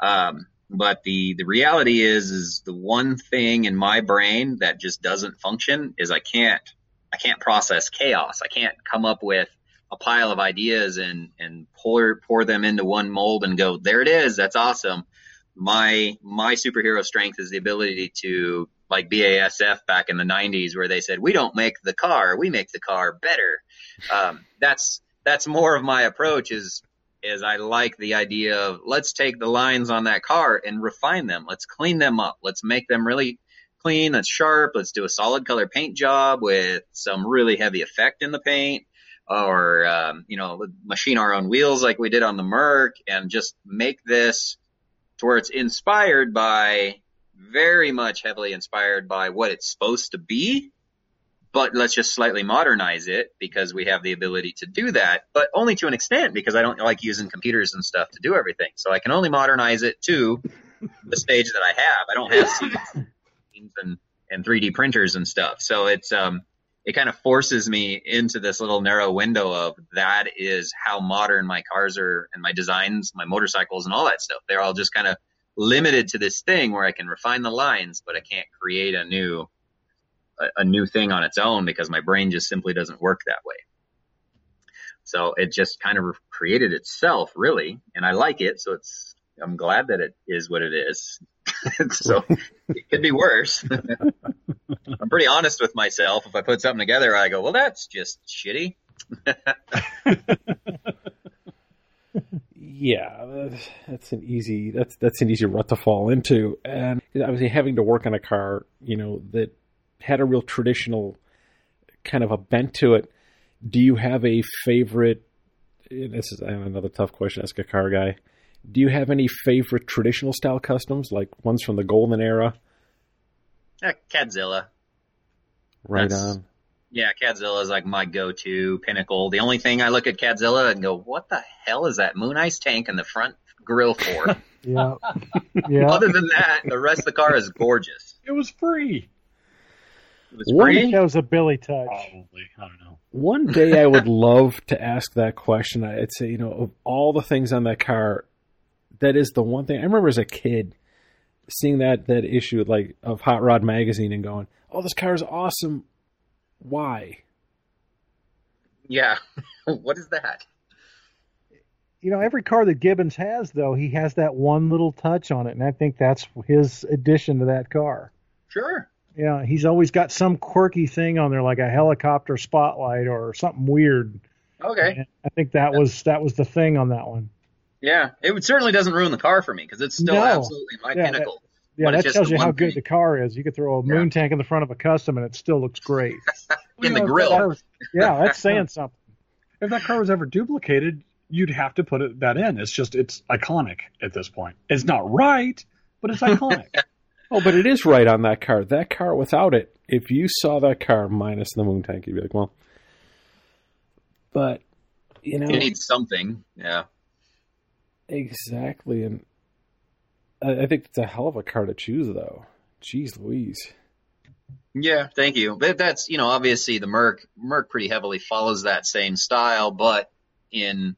Um, but the, the reality is, is the one thing in my brain that just doesn't function is I can't, I can't process chaos. I can't come up with a pile of ideas and, and pour, pour them into one mold and go, there it is. That's awesome. My, my superhero strength is the ability to like BASF back in the nineties where they said, we don't make the car, we make the car better. Um, that's, that's more of my approach is is I like the idea of let's take the lines on that car and refine them. Let's clean them up. Let's make them really clean. Let's sharp. Let's do a solid color paint job with some really heavy effect in the paint or, um, you know, machine our own wheels like we did on the Merc and just make this to where it's inspired by very much heavily inspired by what it's supposed to be. but let's just slightly modernize it because we have the ability to do that, but only to an extent because I don't like using computers and stuff to do everything. So I can only modernize it to the stage that I have. I don't have CNCs and, and 3D printers and stuff. So it's, um, it kind of forces me into this little narrow window of that is how modern my cars are and my designs, my motorcycles and all that stuff. They're all just kind of limited to this thing where I can refine the lines, but I can't create a new a, a new thing on its own because my brain just simply doesn't work that way. So it just kind of created itself really, and I like it. So it's, I'm glad that it is what it is. so it could be worse. I'm pretty honest with myself. If I put something together, I go, well, that's just shitty. yeah, that's an easy that's that's an easy rut to fall into. And obviously, having to work on a car, you know, that had a real traditional kind of a bent to it. Do you have a favorite? This is another tough question. Ask a car guy. Do you have any favorite traditional style customs, like ones from the golden era? Yeah, Cadzilla. Right That's, on. Yeah, Cadzilla is like my go-to pinnacle. The only thing I look at Cadzilla and go, "What the hell is that moon ice tank in the front grill for?" yeah. yeah. Other than that, the rest of the car is gorgeous. It was free. It was One free. That was a Billy touch. Probably. I don't know. One day I would love to ask that question. I'd say, you know, of all the things on that car, that is the one thing I remember as a kid seeing that that issue like of Hot Rod magazine and going, "Oh, this car is awesome. Why?" Yeah, what is that? You know, every car that Gibbons has, though, he has that one little touch on it, and I think that's his addition to that car. Sure. Yeah, he's always got some quirky thing on there, like a helicopter spotlight or something weird. Okay. And I think that was that was the thing on that one. Yeah, it certainly doesn't ruin the car for me because it's still no. absolutely my yeah, pinnacle. That, yeah, that tells you how good the car is. You could throw a moon yeah. tank in the front of a custom and it still looks great. in the grill. Was, yeah, that's saying something. If that car was ever duplicated, you'd have to put it, that in. It's just it's iconic at this point. It's not right, but it's iconic. oh, but it is right on that car. That car without it, if you saw that car minus the moon tank, you'd be like, well. But you know, it needs something. Yeah. Exactly, and I, think it's a hell of a car to choose, though. Jeez Louise. Yeah, thank you. But that's you know obviously the Merc Merc pretty heavily follows that same style, but in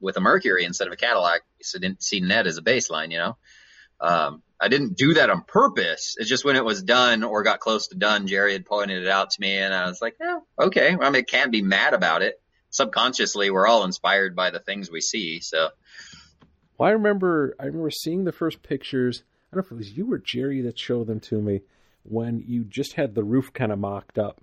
with a Mercury instead of a Cadillac, so didn't see net as a baseline. You know, um, I didn't do that on purpose. It's just when it was done or got close to done, Jerry had pointed it out to me, and I was like, yeah, okay. I mean, can't be mad about it. Subconsciously, we're all inspired by the things we see, so well, I remember I remember seeing the first pictures. I don't know if it was you or Jerry that showed them to me when you just had the roof kind of mocked up.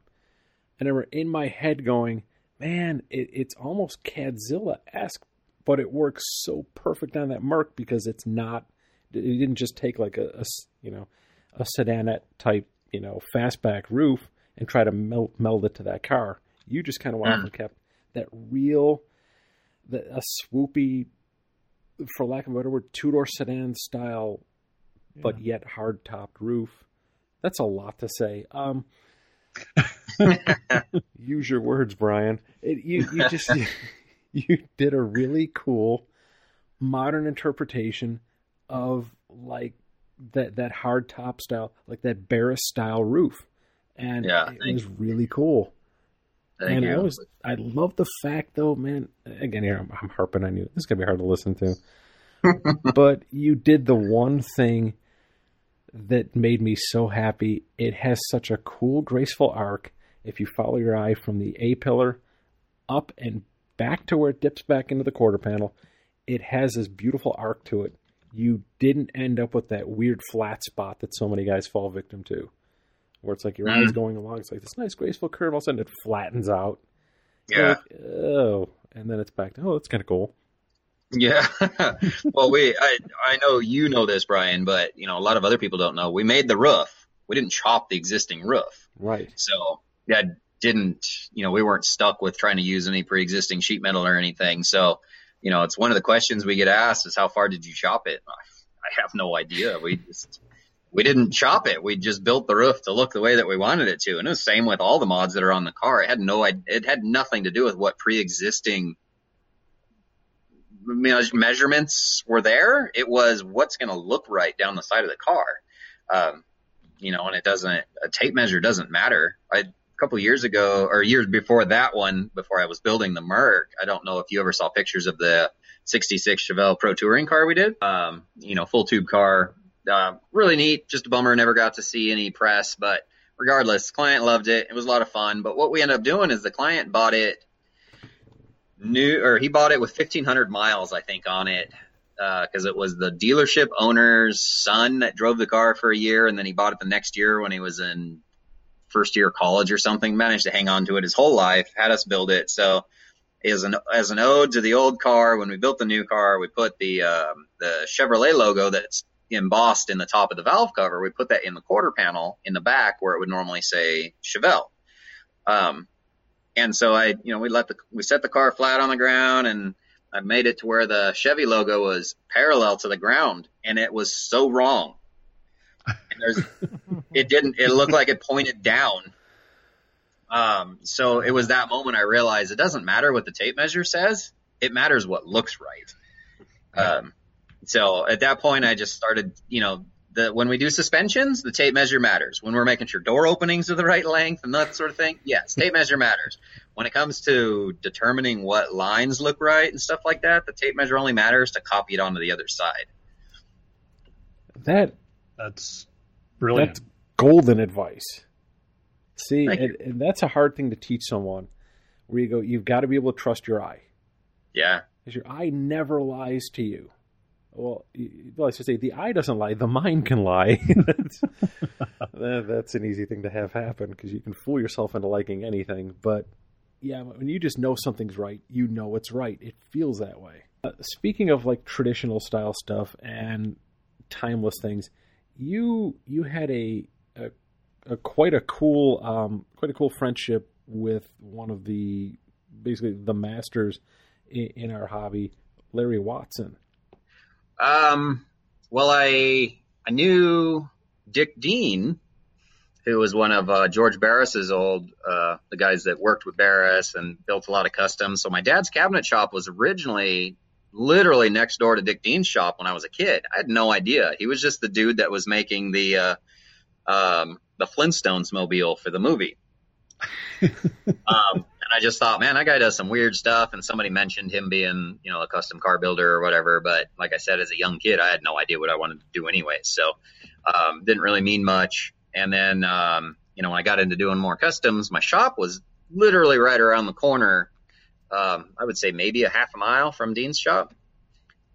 And I remember in my head going, man, it, it's almost Cadzilla esque, but it works so perfect on that Merc because it's not, it didn't just take like a, a you know, a sedanette type, you know, fastback roof and try to meld, meld it to that car. You just kind of went mm. off and kept that real, the, a swoopy for lack of a better word, two door sedan style, yeah. but yet hard topped roof. That's a lot to say. Um, use your words, Brian. It, you you just you, you did a really cool modern interpretation of like that that hard top style, like that Barris style roof, and yeah, it was really cool. Thank and you. I was, I love the fact though, man. Again, here I'm, I'm harping on you. This is gonna be hard to listen to, but you did the one thing that made me so happy. It has such a cool, graceful arc. If you follow your eye from the A pillar up and back to where it dips back into the quarter panel, it has this beautiful arc to it. You didn't end up with that weird flat spot that so many guys fall victim to where it's like your mm. eyes going along. It's like this nice graceful curve. All of a sudden, it flattens out. Yeah. Like, oh, and then it's back to oh, that's kind of cool. Yeah. well, we I I know you know this, Brian, but you know a lot of other people don't know. We made the roof. We didn't chop the existing roof. Right. So that didn't you know we weren't stuck with trying to use any pre-existing sheet metal or anything. So you know it's one of the questions we get asked is how far did you chop it? I have no idea. We just we didn't chop it. We just built the roof to look the way that we wanted it to. And it was same with all the mods that are on the car. It had no, it had nothing to do with what pre-existing measurements were there. It was what's going to look right down the side of the car. Um, you know, and it doesn't, a tape measure doesn't matter. I, a couple years ago or years before that one, before I was building the Merc, I don't know if you ever saw pictures of the 66 Chevelle Pro Touring car we did. Um, you know, full tube car, uh, really neat. Just a bummer, never got to see any press, but regardless, client loved it. It was a lot of fun. But what we ended up doing is the client bought it new, or he bought it with 1500 miles, I think, on it. Because uh, it was the dealership owner's son that drove the car for a year, and then he bought it the next year when he was in first year college or something. Managed to hang on to it his whole life. Had us build it. So as an as an ode to the old car, when we built the new car, we put the um, the Chevrolet logo that's embossed in the top of the valve cover. We put that in the quarter panel in the back where it would normally say Chevelle. Um, and so I, you know, we let the, we set the car flat on the ground and I made it to where the Chevy logo was parallel to the ground and it was so wrong. And there's, it didn't, it looked like it pointed down. Um, so it was that moment I realized it doesn't matter what the tape measure says. It matters what looks right. Um, so at that point, I just started, you know, the, when we do suspensions, the tape measure matters. When we're making sure door openings are the right length and that sort of thing, yes, tape measure matters. When it comes to determining what lines look right and stuff like that, the tape measure only matters to copy it onto the other side. That that's brilliant. That's golden advice. See, and, and that's a hard thing to teach someone. Where you go, you've got to be able to trust your eye. Yeah, because your eye never lies to you well, let's just say the eye doesn't lie, the mind can lie. that's, that's an easy thing to have happen because you can fool yourself into liking anything. But yeah, when you just know something's right, you know it's right. It feels that way. Uh, speaking of like traditional style stuff and timeless things, you you had a, a, a quite a cool um, quite a cool friendship with one of the basically the masters in, in our hobby, Larry Watson. Um, well, I I knew Dick Dean, who was one of uh, George Barris's old uh, the guys that worked with Barris and built a lot of customs. So my dad's cabinet shop was originally literally next door to Dick Dean's shop when I was a kid. I had no idea. He was just the dude that was making the uh, um, the Flintstones mobile for the movie. um, and I just thought, man, that guy does some weird stuff. And somebody mentioned him being, you know, a custom car builder or whatever. But like I said, as a young kid, I had no idea what I wanted to do anyway. So, um, didn't really mean much. And then, um, you know, when I got into doing more customs, my shop was literally right around the corner. Um, I would say maybe a half a mile from Dean's shop.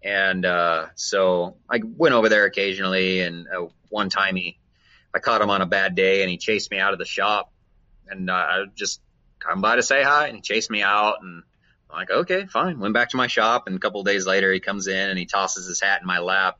And, uh, so I went over there occasionally. And uh, one time he, I caught him on a bad day and he chased me out of the shop. And uh, I just come by to say hi and he chased me out and I'm like, okay, fine. Went back to my shop and a couple days later he comes in and he tosses his hat in my lap.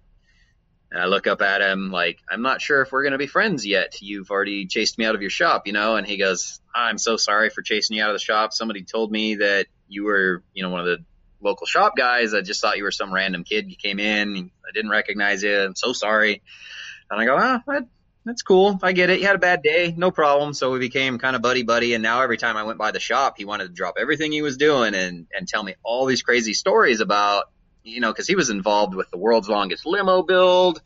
And I look up at him like, I'm not sure if we're going to be friends yet. You've already chased me out of your shop, you know? And he goes, I'm so sorry for chasing you out of the shop. Somebody told me that you were, you know, one of the local shop guys. I just thought you were some random kid. You came in. I didn't recognize you. I'm so sorry. And I go, ah, that's cool. I get it. He had a bad day. No problem. So we became kind of buddy buddy. And now every time I went by the shop, he wanted to drop everything he was doing and, and tell me all these crazy stories about, you know, cause he was involved with the world's longest limo build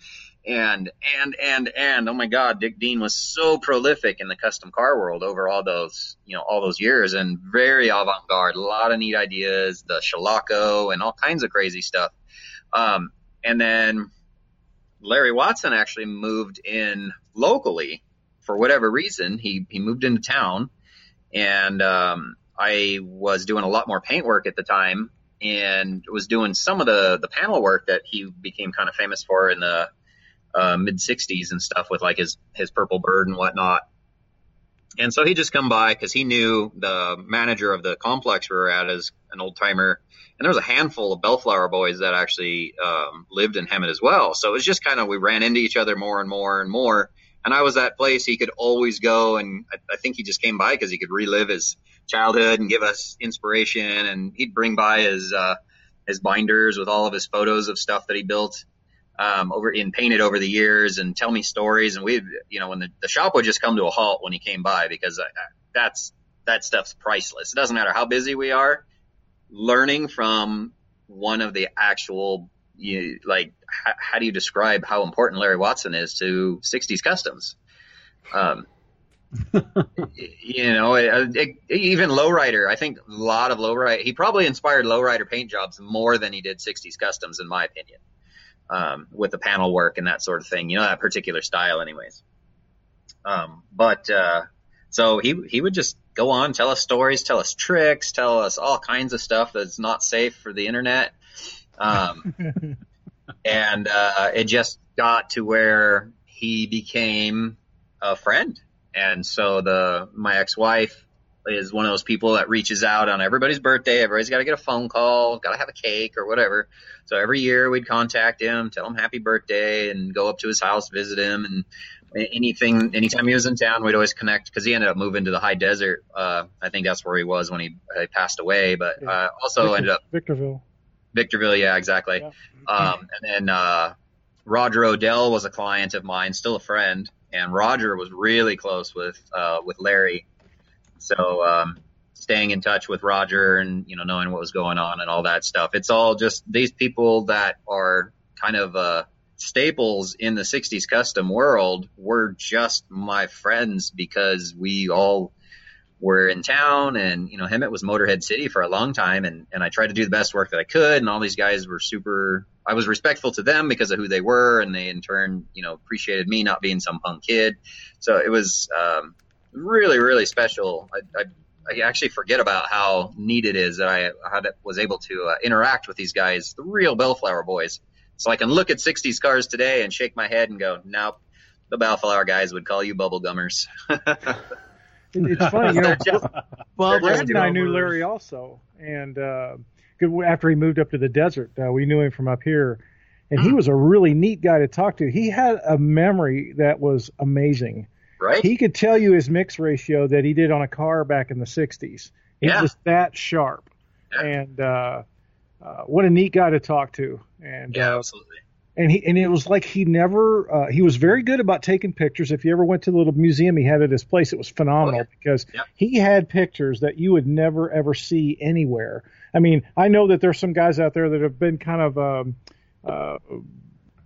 and, and, and, and, oh my God, Dick Dean was so prolific in the custom car world over all those, you know, all those years and very avant garde, a lot of neat ideas, the Chilocco and all kinds of crazy stuff. Um, and then Larry Watson actually moved in locally for whatever reason. He he moved into town, and um, I was doing a lot more paint work at the time, and was doing some of the the panel work that he became kind of famous for in the uh, mid '60s and stuff with like his his purple bird and whatnot. And so he just come by because he knew the manager of the complex we were at as an old timer and there was a handful of Bellflower boys that actually um, lived in Hemet as well. So it was just kind of we ran into each other more and more and more. And I was that place he could always go, and I, I think he just came by because he could relive his childhood and give us inspiration. And he'd bring by his uh, his binders with all of his photos of stuff that he built. um, over in painted over the years and tell me stories. And we, you know, when the, the shop would just come to a halt when he came by because I, that's that stuff's priceless. It doesn't matter how busy we are. Learning from one of the actual, you, like, how, how do you describe how important Larry Watson is to 60s customs? Um, you know, it, it, even lowrider. I think a lot of lowrider. He probably inspired lowrider paint jobs more than he did 60s customs, in my opinion, um, with the panel work and that sort of thing. You know, that particular style, anyways. Um, but uh, so he he would just go on, tell us stories, tell us tricks, tell us all kinds of stuff that's not safe for the internet. Um, and uh, it just got to where he became a friend and so the my ex-wife is one of those people that reaches out on everybody's birthday. Everybody's got to get a phone call, got to have a cake or whatever. So every year we'd contact him, tell him happy birthday, and go up to his house, visit him, and anything, anytime he was in town, we'd always connect because he ended up moving to the high desert. Uh, I think that's where he was when he, he passed away, but uh, also Victor, ended up Victorville. Victorville, yeah, exactly. Yeah. Um, and then uh, Roger Odell was a client of mine, still a friend and Roger was really close with uh, with Larry. So um, staying in touch with Roger and you know knowing what was going on and all that stuff. It's all just these people that are kind of uh, staples in the '60s custom world were just my friends because we all were in town and you know Hemet was Motorhead City for a long time and and I tried to do the best work that I could and all these guys were super I was respectful to them because of who they were, and they in turn, you know, appreciated me not being some punk kid. So it was um, really, really special. I, I, I, actually forget about how neat it is that I how that was able to uh, interact with these guys, the real Bellflower boys. So I can look at 60s cars today and shake my head and go, nope, the Bellflower guys would call you bubblegummers. it's funny, you know. Well, Brad and I knew Larry also, and. Uh, after he moved up to the desert. Uh, we knew him from up here, and he hmm. was a really neat guy to talk to. He had a memory that was amazing. Right. He could tell you his mix ratio that he did on a car back in the '60s. He yeah. was that sharp, yeah. and uh, uh, what a neat guy to talk to. And yeah, absolutely. And he and it was like he never uh, he was very good about taking pictures. If you ever went to the little museum he had at his place, it was phenomenal oh, yeah. because he had pictures that you would never ever see anywhere. I mean, I know that there's some guys out there that have been kind of um, uh,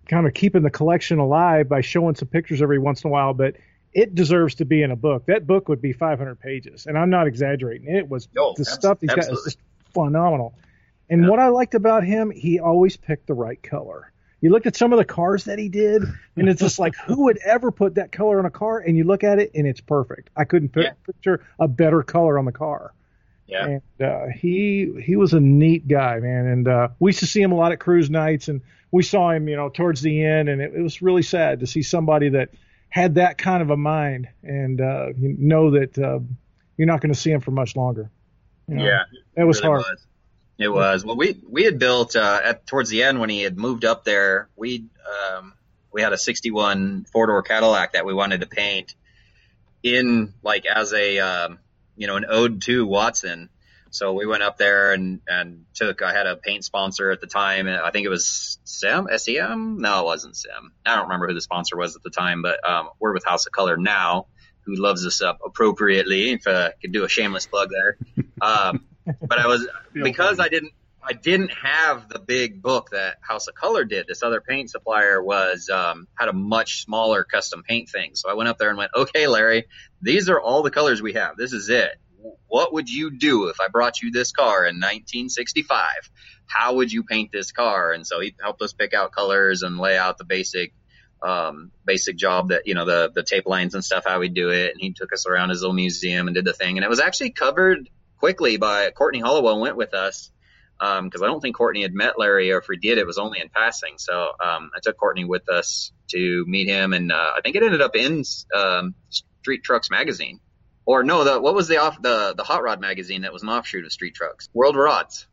kind of keeping the collection alive by showing some pictures every once in a while, but it deserves to be in a book. That book would be 500 pages, and I'm not exaggerating. It was oh, the stuff he's absolutely. got is just phenomenal. And yeah. what I liked about him, he always picked the right color. You looked at some of the cars that he did, and it's just like, who would ever put that color on a car? And you look at it, and it's perfect. I couldn't yeah. picture a better color on the car. Yeah. And uh, he he was a neat guy, man. And uh, we used to see him a lot at cruise nights, and we saw him, you know, towards the end, and it, it was really sad to see somebody that had that kind of a mind, and uh, you know that uh, you're not going to see him for much longer. You know? Yeah, that was really hard. Was. It was. Well, we we had built uh, at towards the end when he had moved up there. We um, we had a '61 four door Cadillac that we wanted to paint in like as a um, you know, an ode to Watson. So we went up there and, and took, I had a paint sponsor at the time. I think it was SEM, SEM. No, it wasn't SEM. I don't remember who the sponsor was at the time, but, um, we're with House of Kolor now, who loves us up appropriately. If I could do a shameless plug there. Um, but I was, because I didn't, I didn't have the big book that House of Kolor did. This other paint supplier was um, had a much smaller custom paint thing. So I went up there and went, "Okay, Larry, these are all the colors we have. This is it. What would you do if I brought you this car in 1965? How would you paint this car?" And so he helped us pick out colors and lay out the basic um, basic job that you know the the tape lines and stuff how we do it. And he took us around his little museum and did the thing. And it was actually covered quickly by Courtney Hollowell went with us because um, I don't think Courtney had met Larry, or if we did, it was only in passing. So um, I took Courtney with us to meet him, and uh, I think it ended up in um, Street Trucks magazine, or no, the what was the off the the Hot Rod magazine that was an offshoot of Street Trucks, World Rods.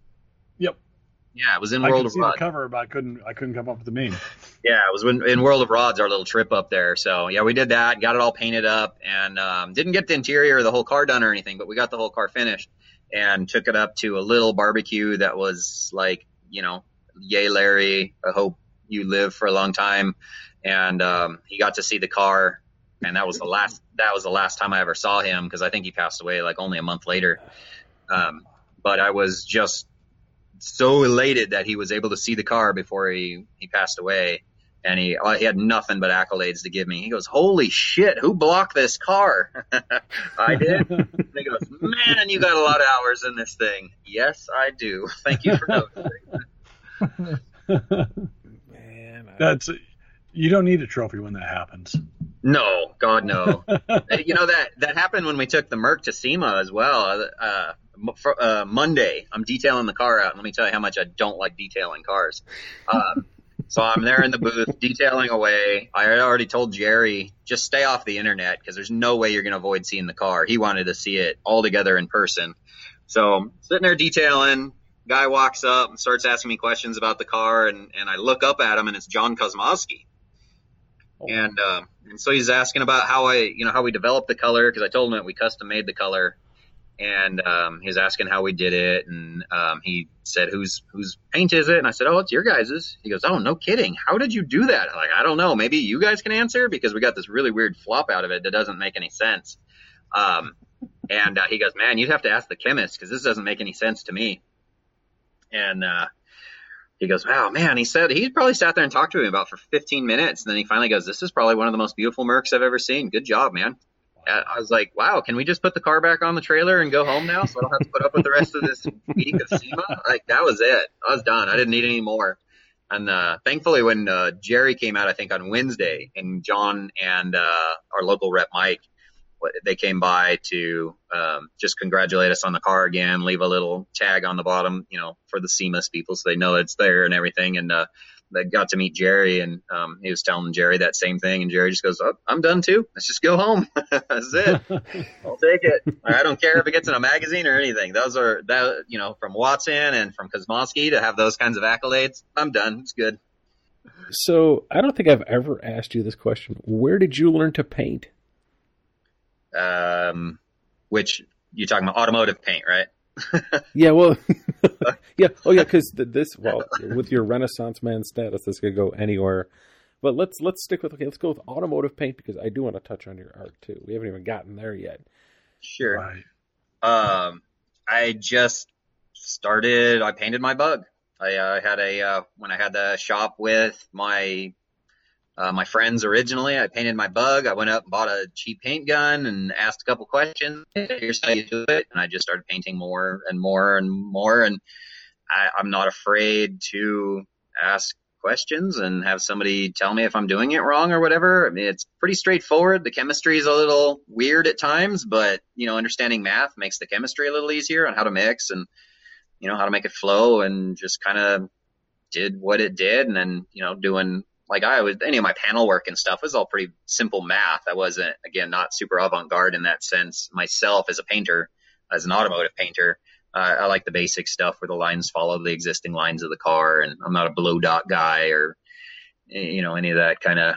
Yeah, it was in I World of see Rods. The cover, but I couldn't I couldn't come up with the name. Yeah, it was in, in World of Rods, our little trip up there. So yeah, we did that, got it all painted up, and um, didn't get the interior of the whole car done or anything, but we got the whole car finished and took it up to a little barbecue that was like, you know, yay Larry, I hope you live for a long time, and um, he got to see the car, and that was the last that was the last time I ever saw him because I think he passed away like only a month later. Um, but I was just so elated that he was able to see the car before he he passed away and he uh, he had nothing but accolades to give me. He goes, "Holy shit, who blocked this car?" I did. and he goes, "Man, you got a lot of hours in this thing." Yes, I do. Thank you for noticing. Man, I... that's you don't need a trophy when that happens. No, God no. you know that that happened when we took the Merc to SEMA as well. Uh, for, uh, Monday, I'm detailing the car out. And let me tell you how much I don't like detailing cars. Um, so I'm there in the booth detailing away. I already told Jerry, just stay off the internet because there's no way you're going to avoid seeing the car. He wanted to see it all together in person. So sitting there detailing, guy walks up and starts asking me questions about the car, and, and I look up at him, and it's Jon Kosmoski. Oh. And uh, and so he's asking about how I, you know, how we developed the color because I told him that we custom made the color and um, he was asking how we did it, and um, he said, "Whose whose paint is it?" And I said, "Oh, it's your guys's." He goes, "Oh, no kidding! How did you do that?" I'm like, I don't know. Maybe you guys can answer because we got this really weird flop out of it that doesn't make any sense. Um, and uh, he goes, "Man, you'd have to ask the chemist because this doesn't make any sense to me." And uh, he goes, "Wow, man!" He said he probably sat there and talked to me about for 15 minutes, and then he finally goes, "This is probably one of the most beautiful Mercs I've ever seen. Good job, man." I was like, wow, can we just put the car back on the trailer and go home now so I don't have to put up with the rest of this meeting of SEMA? Like, that was it. I was done. I didn't need any more. And uh, thankfully, when uh, Jerry came out, I think on Wednesday, and John and uh, our local rep Mike, they came by to um, just congratulate us on the car again, leave a little tag on the bottom, you know, for the SEMA people so they know it's there and everything. And uh, that got to meet Jerry, and um, he was telling Jerry that same thing, and Jerry just goes, oh, "I'm done too. Let's just go home. That's it. I'll take it. I don't care if it gets in a magazine or anything. Those are that you know from Watson and from Kosmoski to have those kinds of accolades. I'm done. It's good." So I don't think I've ever asked you this question. Where did you learn to paint? Um, which you're talking about automotive paint, right? yeah, well, yeah, oh yeah, because this, well, with your Renaissance man status, this could go anywhere. But let's let's stick with okay. Let's go with automotive paint because I do want to touch on your art too. We haven't even gotten there yet. Sure. Right. Um, I just started. I painted my bug. I uh, had a uh, when I had the shop with my uh, my friends originally. I painted my bug. I went up and bought a cheap paint gun and asked a couple questions. Here's how you do it. And I just started painting more and more and more. And I, I'm not afraid to ask questions and have somebody tell me if I'm doing it wrong or whatever. I mean, it's pretty straightforward. The chemistry is a little weird at times, but you know, understanding math makes the chemistry a little easier on how to mix and you know how to make it flow and just kind of did what it did and then you know doing like I was any of my panel work and stuff was all pretty simple math. I wasn't again not super avant-garde in that sense myself as a painter, as an automotive painter. Uh, I like the basic stuff where the lines follow the existing lines of the car, and I'm not a blow dot guy or you know any of that kind of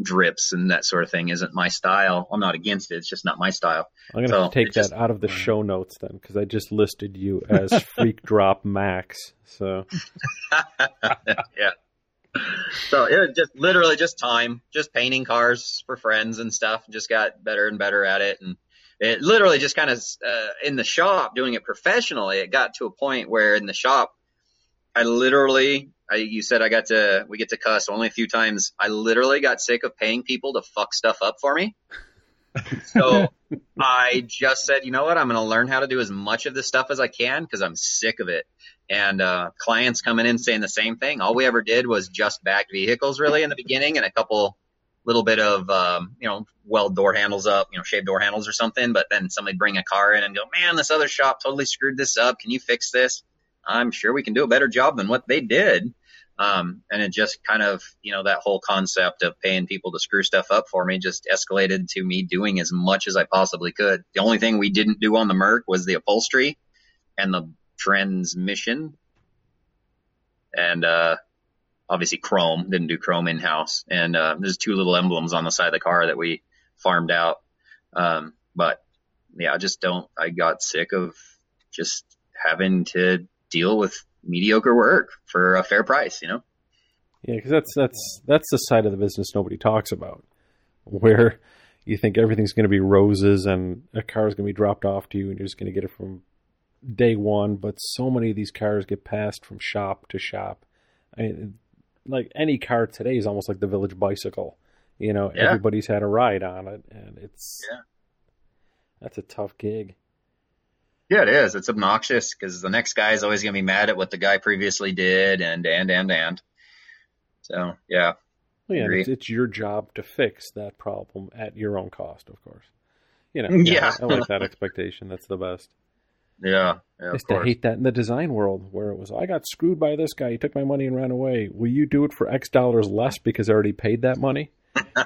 drips and that sort of thing isn't my style. I'm not against it. It's just not my style. I'm going to so take that just, out of the show notes then because I just listed you as Freak Drop Max. So yeah so it was just literally just time, just painting cars for friends and stuff. Just got better and better at it, and it literally just kind of uh, in the shop doing it professionally. It got to a point where in the shop, I literally, I, you said I got to, we get to cuss only a few times. I literally got sick of paying people to fuck stuff up for me. so I just said, you know what? I'm going to learn how to do as much of this stuff as I can because I'm sick of it and uh, clients coming in saying the same thing. All we ever did was just backed vehicles really in the beginning and a couple little bit of um, you know weld door handles up, you know shave door handles or something. But then somebody bring a car in and go, man, this other shop totally screwed this up. Can you fix this? I'm sure we can do a better job than what they did. Um, and it just kind of, you know, that whole concept of paying people to screw stuff up for me just escalated to me doing as much as I possibly could. The only thing we didn't do on the Merc was the upholstery and the transmission, and uh, obviously chrome. Didn't do chrome in house, and uh, there's two little emblems on the side of the car that we farmed out. Um, but yeah, I just don't. I got sick of just having to deal with mediocre work for a fair price, you know. Yeah, because that's that's that's the side of the business nobody talks about, where you think everything's going to be roses and a car is going to be dropped off to you and you're just going to get it from day one. But so many of these cars get passed from shop to shop. I mean, like any car today is almost like the village bicycle. You know, yeah. everybody's had a ride on it, and it's yeah. that's a tough gig. Yeah, it is. It's obnoxious because the next guy is always going to be mad at what the guy previously did, and and and and. So yeah. Well, yeah, it's, it's, your job to fix that problem at your own cost, of course. You know, yeah, I, I like that expectation. That's the best. Yeah, yeah I used to hate that in the design world where it was, I got screwed by this guy. He took my money and ran away. Will you do it for X dollars less because I already paid that money?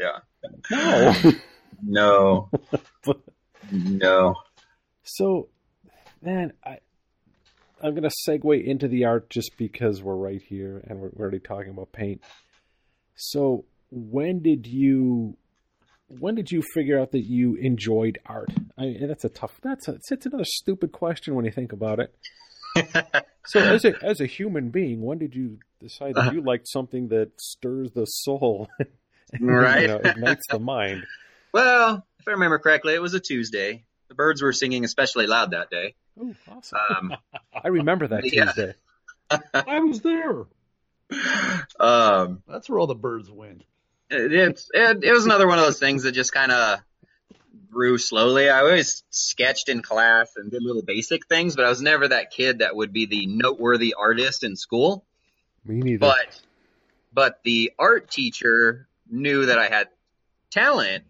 yeah. No. no. no. So, man, I, I'm going to segue into the art just because we're right here and we're, we're already talking about paint. So, when did you when did you figure out that you enjoyed art? I mean, that's a tough. That's a, it's another stupid question when you think about it. so, as a as a human being, when did you decide that you uh-huh. liked something that stirs the soul, and, right? You know, ignites the mind? Well, if I remember correctly, it was a Tuesday. The birds were singing especially loud that day. Oh, awesome! Um, I remember that yeah. Tuesday. I was there. Um, That's where all the birds went it, it, it was another one of those things that just kind of grew slowly. I always sketched in class and did little basic things, but I was never that kid that would be the noteworthy artist in school. Me neither. But but the art teacher knew that I had talent,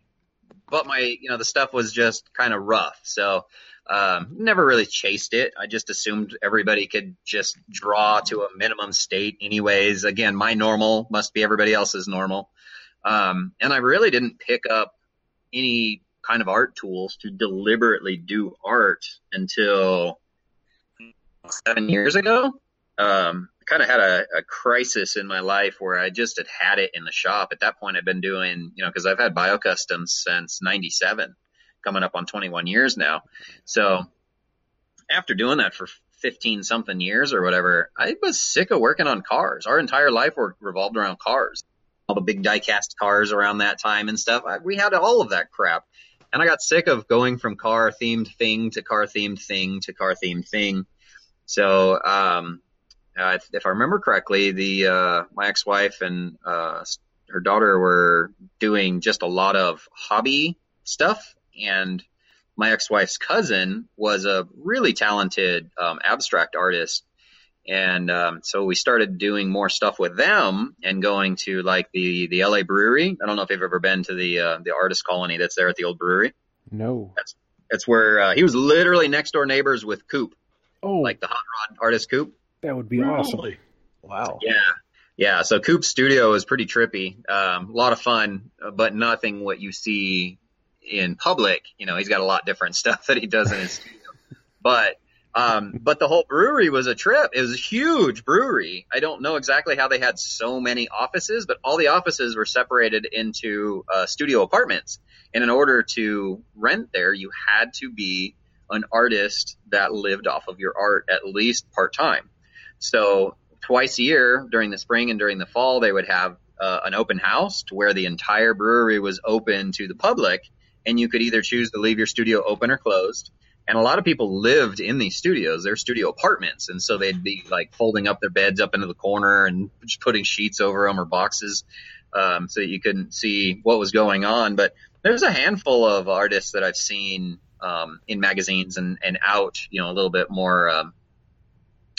but my you know the stuff was just kind of rough. So um, never really chased it. I just assumed everybody could just draw to a minimum state, anyways. Again, my normal must be everybody else's normal. Um, and I really didn't pick up any kind of art tools to deliberately do art until seven years ago. Um, kind of had a, a, crisis in my life where I just had had it in the shop. At that point, I'd been doing, you know, because I've had BioCustoms since '97, coming up on 21 years now. So after doing that for 15 something years or whatever, I was sick of working on cars. Our entire life were, revolved around cars all the big diecast cars around that time and stuff. I, we had all of that crap. And I got sick of going from car themed thing to car themed thing to car themed thing. So, um, uh, if, if I remember correctly, the, uh, my ex-wife and, uh, her daughter were doing just a lot of hobby stuff and my ex-wife's cousin was a really talented um, abstract artist and um, so we started doing more stuff with them and going to like the the LA brewery. I don't know if you've ever been to the uh, the artist colony that's there at the old brewery. No. That's that's where uh, he was literally next door neighbors with Coop. Oh, like the hot rod artist Coop. That would be really? awesome. Wow. Yeah. Yeah, so Coop's studio is pretty trippy. Um, a lot of fun, but nothing what you see in public. You know, he's got a lot different stuff that he does in his studio. But um, but the whole brewery was a trip. It was a huge brewery. I don't know exactly how they had so many offices, but all the offices were separated into uh, studio apartments. And in order to rent there, you had to be an artist that lived off of your art at least part time. So twice a year during the spring and during the fall, they would have uh, an open house to where the entire brewery was open to the public, and you could either choose to leave your studio open or closed and a lot of people lived in these studios. They're studio apartments, and so they'd be like folding up their beds up into the corner and just putting sheets over them or boxes, um, so that you couldn't see what was going on. But there's a handful of artists that I've seen um, in magazines and and out, you know, a little bit more um,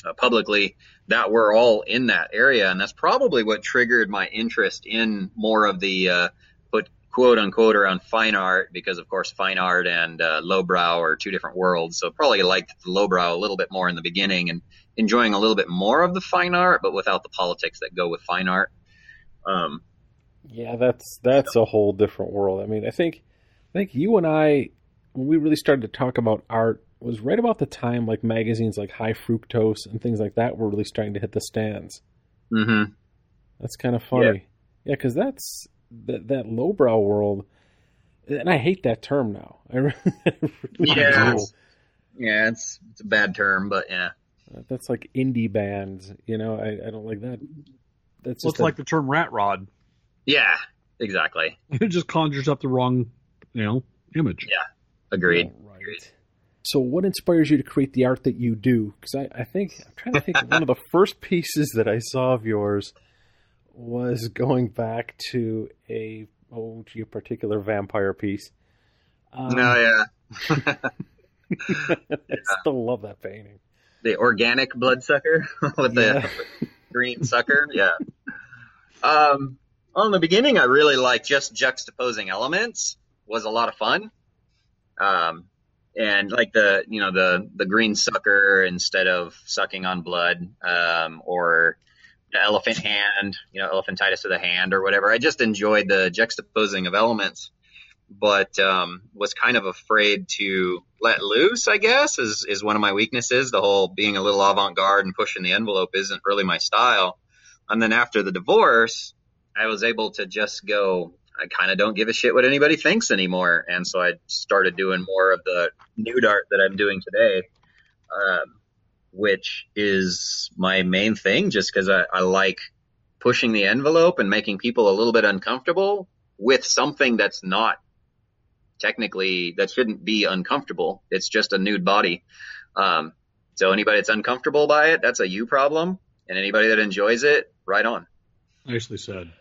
uh, publicly that were all in that area, and that's probably what triggered my interest in more of the uh, quote unquote around fine art because of course fine art and uh, lowbrow are two different worlds. So probably liked the lowbrow a little bit more in the beginning and enjoying a little bit more of the fine art, but without the politics that go with fine art. Um, yeah, that's that's a whole different world. I mean, I think I think you and I when we really started to talk about art was right about the time like magazines like High Fructose and things like that were really starting to hit the stands. Mm-hmm. That's kind of funny. Yeah, because yeah, that's that that lowbrow world, and I hate that term now. I really, yeah, it's, yeah, it's it's a bad term, but yeah, that's like indie bands. You know, I, I don't like that that's well, it's a, like the term rat rod. Yeah, exactly. It just conjures up the wrong, you know, image. Yeah, agreed. right. Agreed. So, what inspires you to create the art that you do? Because I, I think I'm trying to think. one of the first pieces that I saw of yours was going back to a oh, gee, a particular vampire piece. Um, no, yeah. I still love that painting. The organic bloodsucker with yeah. the green sucker. Yeah. Um, well, in the beginning, I really liked just juxtaposing elements was a lot of fun. Um, and like the, you know, the, the green sucker instead of sucking on blood, um, or the elephant hand, you know, elephantitis of the hand or whatever. I just enjoyed the juxtaposing of elements but um, was kind of afraid to let loose. I guess is is one of my weaknesses. The whole being a little avant garde and pushing the envelope isn't really my style. And then after the divorce, I was able to just go. I kind of don't give a shit what anybody thinks anymore, and so I started doing more of the nude art that I'm doing today, um, which is my main thing. Just because I, I like pushing the envelope and making people a little bit uncomfortable with something that's not technically that shouldn't be uncomfortable. It's just a nude body. Um, so anybody that's uncomfortable by it, that's a you problem. And anybody that enjoys it, right on. Nicely said.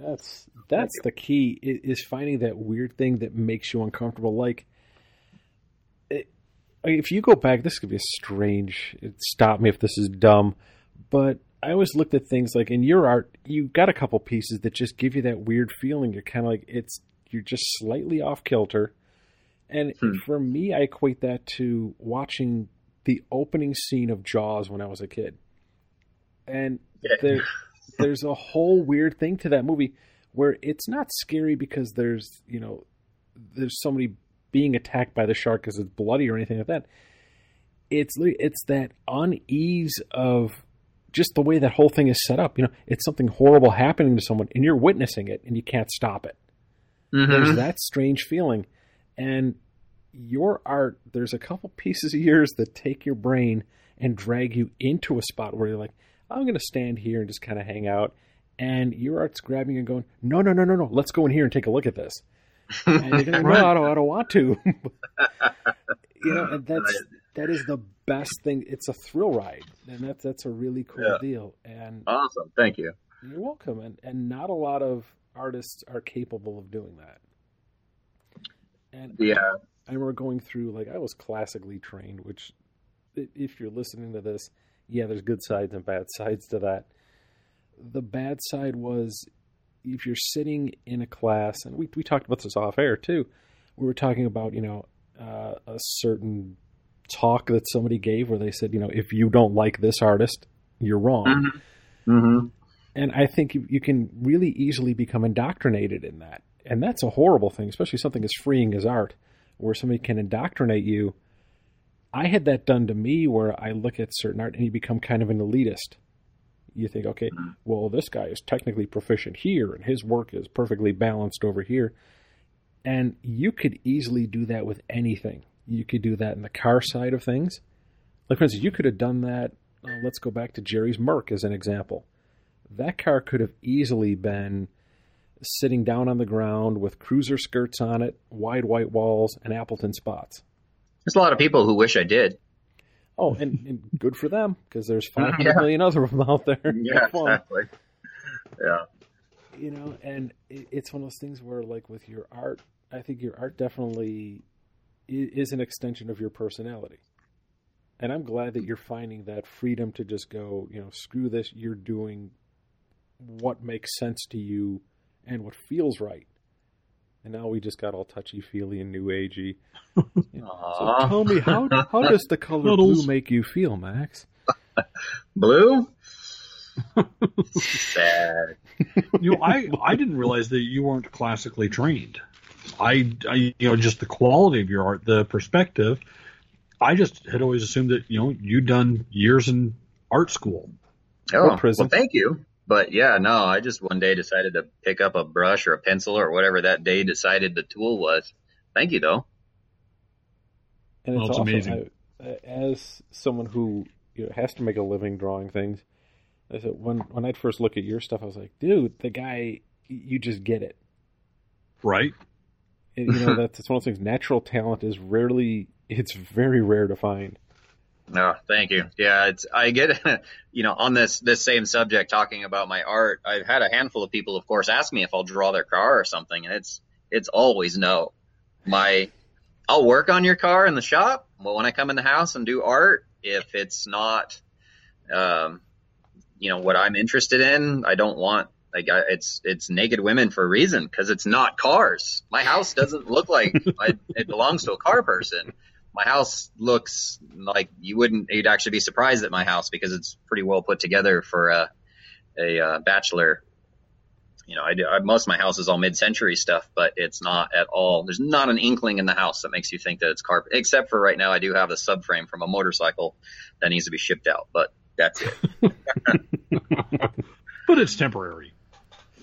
That's that's the key is finding that weird thing that makes you uncomfortable. Like, it, if you go back, this could be a strange. Stop me if this is dumb, but I always looked at things like in your art, you got a couple pieces that just give you that weird feeling. You're kind of like it's you're just slightly off kilter. And hmm. for me, I equate that to watching the opening scene of Jaws when I was a kid. And yeah. there, there's a whole weird thing to that movie where it's not scary because there's, you know, there's somebody being attacked by the shark because it's bloody or anything like that. It's it's that unease of just the way that whole thing is set up. You know, it's something horrible happening to someone, and you're witnessing it, and you can't stop it. Mm-hmm. There's that strange feeling. And your art, there's a couple pieces of yours that take your brain and drag you into a spot where you're like, I'm going to stand here and just kind of hang out. And your art's grabbing and going, no, no, no, no, no, let's go in here and take a look at this. And you're going, no, I don't, I don't want to. you know, and that's that is the best thing. It's a thrill ride, and that's that's a really cool yeah. deal. And awesome, thank you. You're welcome. And and not a lot of artists are capable of doing that. And yeah, I remember going through like I was classically trained, which if you're listening to this, yeah, there's good sides and bad sides to that. The bad side was if you're sitting in a class, and we we talked about this off air too. We were talking about you know uh, a certain talk that somebody gave where they said you know if you don't like this artist, you're wrong. Mm-hmm. Mm-hmm and I think you, you can really easily become indoctrinated in that. And that's a horrible thing, especially something as freeing as art, where somebody can indoctrinate you. I had that done to me where I look at certain art and you become kind of an elitist. You think, okay, well, this guy is technically proficient here and his work is perfectly balanced over here. And you could easily do that with anything. You could do that in the car side of things. Like, for instance, you could have done that. Uh, let's go back to Jerry's Merc as an example that car could have easily been sitting down on the ground with cruiser skirts on it, wide white walls, and Appleton spots. There's a lot of people who wish I did. Oh, and, and good for them because there's five hundred yeah. million other of them out there. Yeah, exactly. Yeah. You know, and it, it's one of those things where, like, with your art, I think your art definitely is an extension of your personality. And I'm glad that you're finding that freedom to just go, you know, screw this, you're doing what makes sense to you and what feels right. And now we just got all touchy feely and new agey. so tell me how how does the color blue make you feel, Max? blue? Sad. You know, I I didn't realize that you weren't classically trained. I, I you know just the quality of your art, the perspective. I just had always assumed that you know you'd done years in art school. Oh, well, thank you. But yeah, no, I just one day decided to pick up a brush or a pencil or whatever that day decided the tool was. Thank you though. And it's well, amazing. I, as someone who you know, has to make a living drawing things, I said when when I'd first look at your stuff, I was like, dude, the guy, you just get it, right? And, you know, that's, that's one of those things. Natural talent is rarely, it's very rare to find. No, thank you. Yeah, it's I get you know on this this same subject talking about my art. I've had a handful of people, of course, ask me if I'll draw their car or something, and it's it's always no. My I'll work on your car in the shop, but when I come in the house and do art, if it's not, um, you know, what I'm interested in, I don't want like I, it's it's naked women for a reason because it's not cars. My house doesn't look like I, it belongs to a car person my house looks like you wouldn't you'd actually be surprised at my house because it's pretty well put together for a a uh, bachelor. You know I do I, most of my house is all mid-century stuff but it's not at all there's not an inkling in the house that makes you think that it's carpet except for right now I do have a subframe from a motorcycle that needs to be shipped out but that's it. But it's temporary.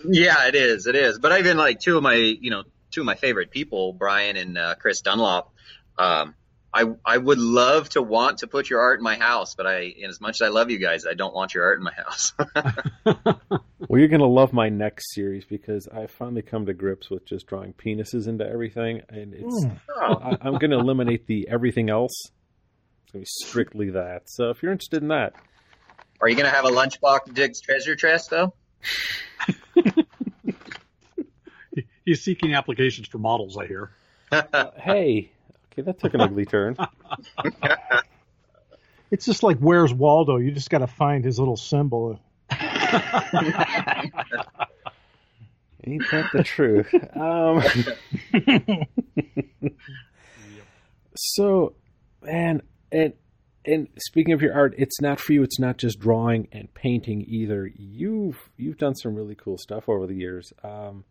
Yeah it is it is. But I've been like two of my you know two of my favorite people Brian and uh, Chris Dunlop um, I I would love to want to put your art in my house, but I, as much as I love you guys, I don't want your art in my house. well, you're gonna love my next series because I finally come to grips with just drawing penises into everything, and it's oh. I, I'm gonna eliminate the everything else. It's gonna be strictly that. So if you're interested in that, are you gonna have a lunchbox digs treasure chest though? He's seeking applications for models, I hear. Uh, hey, Okay, that took an ugly turn. It's just like Where's Waldo? You just got to find his little symbol. Ain't that the truth? Um, so, man, and and speaking of your art, it's not for you. It's not just drawing and painting either. You've you've done some really cool stuff over the years. Um,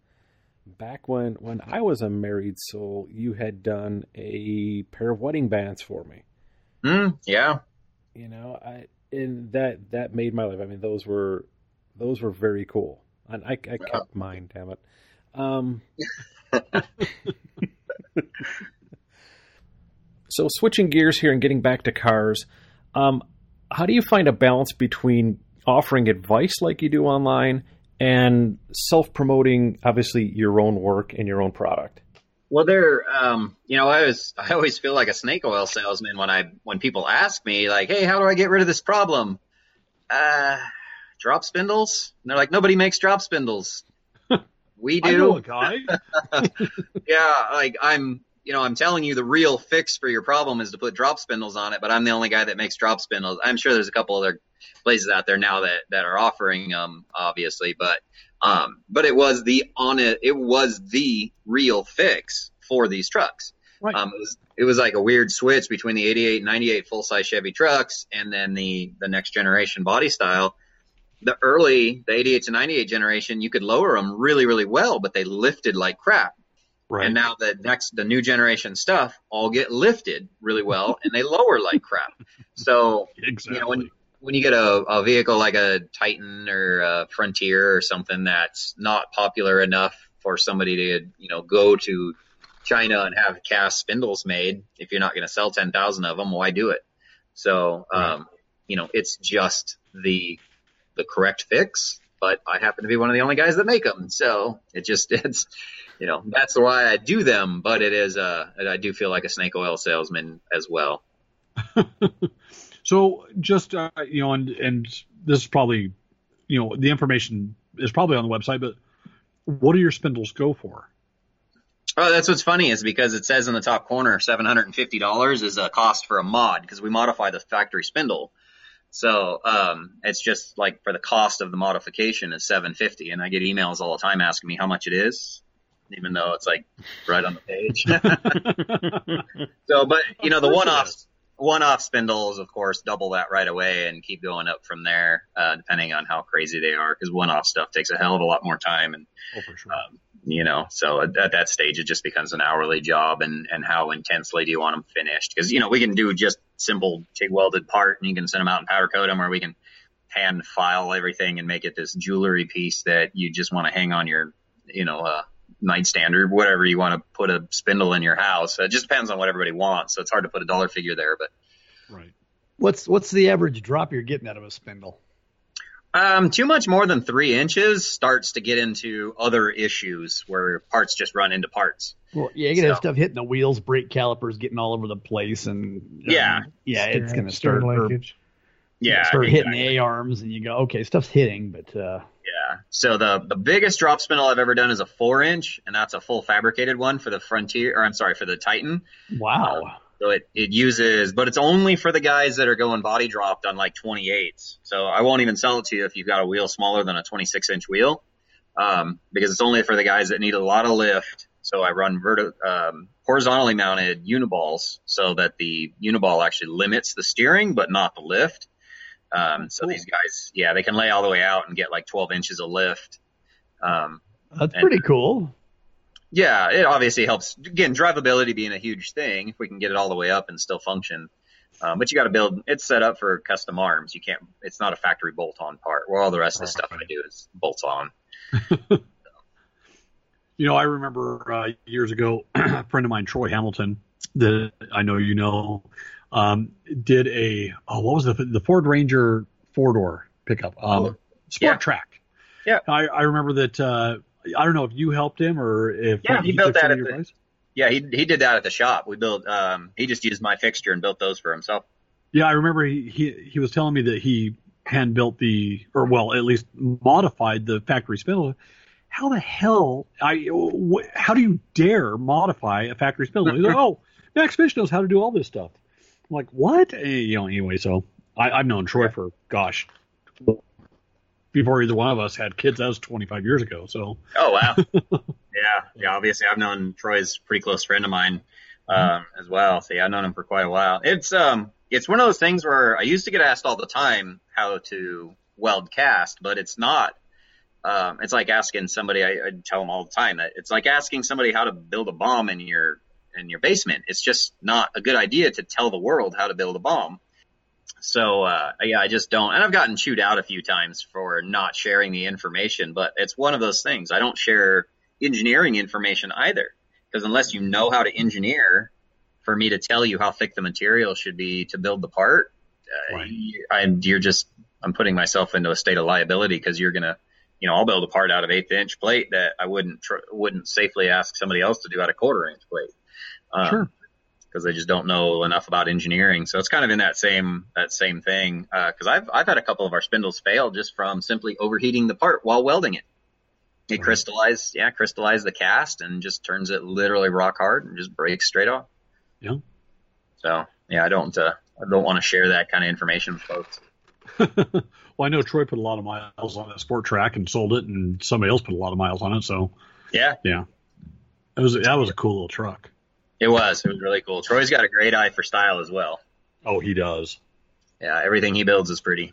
back when when I was a married soul, you had done a pair of wedding bands for me. Mm, yeah. You know, I and that that made my life. I mean, those were those were very cool, and I, I kept mine. Damn it. Um, so switching gears here and getting back to cars, um, how do you find a balance between offering advice like you do online and self promoting obviously your own work and your own product? Well, there, um, you know, I was, I always feel like a snake oil salesman when I, when people ask me like, Hey, how do I get rid of this problem? Uh, drop spindles. And they're like, nobody makes drop spindles. We do. I know a guy. yeah. Like I'm, you know, I'm telling you the real fix for your problem is to put drop spindles on it, but I'm the only guy that makes drop spindles. I'm sure there's a couple other places out there now that that are offering them, obviously, but um, but it was the on it, it was the real fix for these trucks. Right. Um, it was it was like a weird switch between the 88 and 98 full size Chevy trucks and then the the next generation body style. The early the 88 to 98 generation, you could lower them really really well, but they lifted like crap. Right. And now the next, the new generation stuff all get lifted really well and they lower like crap. So, exactly. you know, when, when you get a, a vehicle like a Titan or a Frontier or something that's not popular enough for somebody to, you know, go to China and have cast spindles made, if you're not going to sell 10,000 of them, why do it? So, um, right. you know, it's just the, the correct fix, but I happen to be one of the only guys that make them. So it just, it's, you know, that's why I do them, but it is, uh, I do feel like a snake oil salesman as well. So just uh, you know, and and this is probably you know the information is probably on the website, but what do your spindles go for? Oh, that's what's funny is because it says in the top corner seven hundred and fifty dollars is a cost for a mod because we modify the factory spindle. So um, it's just like for the cost of the modification is seven fifty, and I get emails all the time asking me how much it is, even though it's like right on the page. so, but you know the one off one-off spindles, of course, double that right away and keep going up from there, uh, depending on how crazy they are. Because one-off stuff takes a hell of a lot more time, and oh, sure. um, you know, so at, at, that stage, it just becomes an hourly job, and and how intensely do you want them finished? Because you know, we can do just simple TIG welded part, and you can send them out and powder coat them, or we can hand file everything and make it this jewelry piece that you just want to hang on your, you know, uh, nightstand or whatever you want to put a spindle in your house. It just depends on what everybody wants. So it's hard to put a dollar figure there, but right. What's what's the average drop you're getting out of a spindle? Um, too much more than three inches starts to get into other issues where parts just run into parts. Well, yeah, you can so, have stuff hitting the wheels, brake calipers getting all over the place, and yeah, um, yeah, it's going to start linkage. Yeah, start exactly. hitting the A arms, and you go, okay, stuff's hitting, but uh, yeah. So the the biggest drop spindle I've ever done is a four inch, and that's a full fabricated one for the Frontier, or I'm sorry, for the Titan. Wow. Um, so it, it uses, but it's only for the guys that are going body dropped on like 28s. So I won't even sell it to you if you've got a wheel smaller than a 26 inch wheel, um, because it's only for the guys that need a lot of lift. So I run verti- um, horizontally mounted uniballs so that the uniball actually limits the steering, but not the lift. Um, so cool. these guys, yeah, they can lay all the way out and get like 12 inches of lift. Um, That's pretty cool. Yeah, it obviously helps. Again, drivability being a huge thing. If we can get it all the way up and still function, um, but you got to build. It's set up for custom arms. You can't. It's not a factory bolt-on part. Where all the rest of the stuff I do is bolts on. you know, I remember uh, years ago, a friend of mine, Troy Hamilton, that I know you know, um, did a oh, what was the the Ford Ranger four door pickup, um, oh, Sport yeah. Trac. Yeah, I, I remember that. Uh, I don't know if you helped him or if yeah, he, he built that at the, place. yeah, he he did that at the shop. We built um he just used my fixture and built those for himself. Yeah, I remember he he, he was telling me that he hand built the or well at least modified the factory spindle. How the hell I wh- how do you dare modify a factory spindle? He's like, oh, Max Fish knows how to do all this stuff. I'm like, what? Eh, you know, anyway, so I, I've known Troy for gosh, before either one of us had kids. That was 25 years ago. So. Oh wow. yeah, yeah. Obviously, I've known Troy's pretty close friend of mine um, mm-hmm. as well. So yeah, I've known him for quite a while. It's um, it's one of those things where I used to get asked all the time how to weld cast, but it's not. Um, it's like asking somebody. I, I tell them all the time that it's like asking somebody how to build a bomb in your in your basement. It's just not a good idea to tell the world how to build a bomb. So uh, yeah, I just don't. And I've gotten chewed out a few times for not sharing the information, but it's one of those things. I don't share engineering information either, because unless you know how to engineer, for me to tell you how thick the material should be to build the part, uh, right. I'm, you're just I'm putting myself into a state of liability because you're gonna, you know, I'll build a part out of eighth inch plate that I wouldn't tr- wouldn't safely ask somebody else to do out of quarter inch plate. Um, sure because they just don't know enough about engineering. So it's kind of in that same that same thing. Because uh, I've I've had a couple of our spindles fail just from simply overheating the part while welding it. It crystallized, yeah, crystallized the cast and just turns it literally rock hard and just breaks straight off. Yeah. So yeah, I don't uh, I don't want to share that kind of information with folks. well, I know Troy put a lot of miles on that Sport Trac and sold it, and somebody else put a lot of miles on it. So yeah, yeah, it was that was a cool little truck. It was. It was really cool. Troy's got a great eye for style as well. Oh, he does. Yeah, everything he builds is pretty.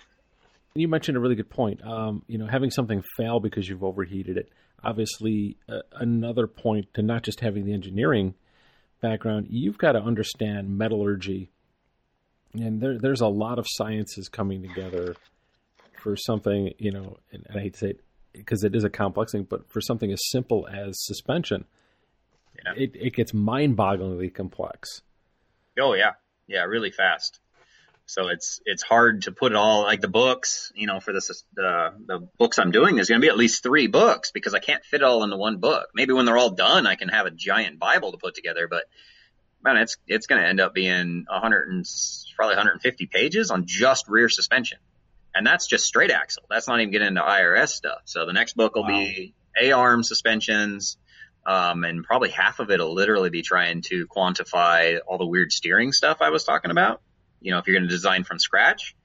You mentioned a really good point. Um, you know, having something fail because you've overheated it. Obviously, uh, another point to not just having the engineering background, you've got to understand metallurgy, and there, there's a lot of sciences coming together for something. You know, and, and I hate to say it because it is a complex thing, but for something as simple as suspension yeah. it, it gets mind-bogglingly complex. Oh yeah, yeah, really fast. So it's it's hard to put it all like the books, you know, for this the the books I'm doing. There's going to be at least three books because I can't fit it all into one book. Maybe when they're all done, I can have a giant Bible to put together. But man, it's it's going to end up being 100 and probably 150 pages on just rear suspension, and that's just straight axle. That's not even getting into IRS stuff. So the next book will wow. be A arm suspensions, um, and probably half of it will literally be trying to quantify all the weird steering stuff I was talking about. You know, if you're going to design from scratch,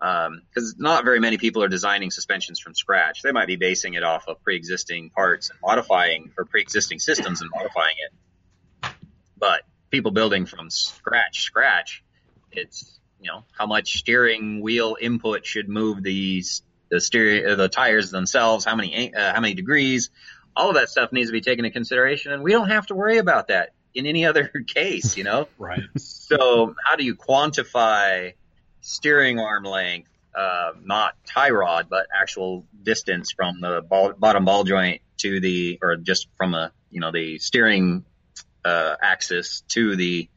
because um, not very many people are designing suspensions from scratch. They might be basing it off of pre-existing parts and modifying or pre-existing systems and modifying it. But people building from scratch, scratch, it's you know how much steering wheel input should move these the steering the tires themselves, how many uh, how many degrees, all of that stuff needs to be taken into consideration, and we don't have to worry about that in any other case, you know? right. So how do you quantify steering arm length, uh, not tie rod, but actual distance from the ball, bottom ball joint to the, or just from a, you know, the steering, uh, axis to the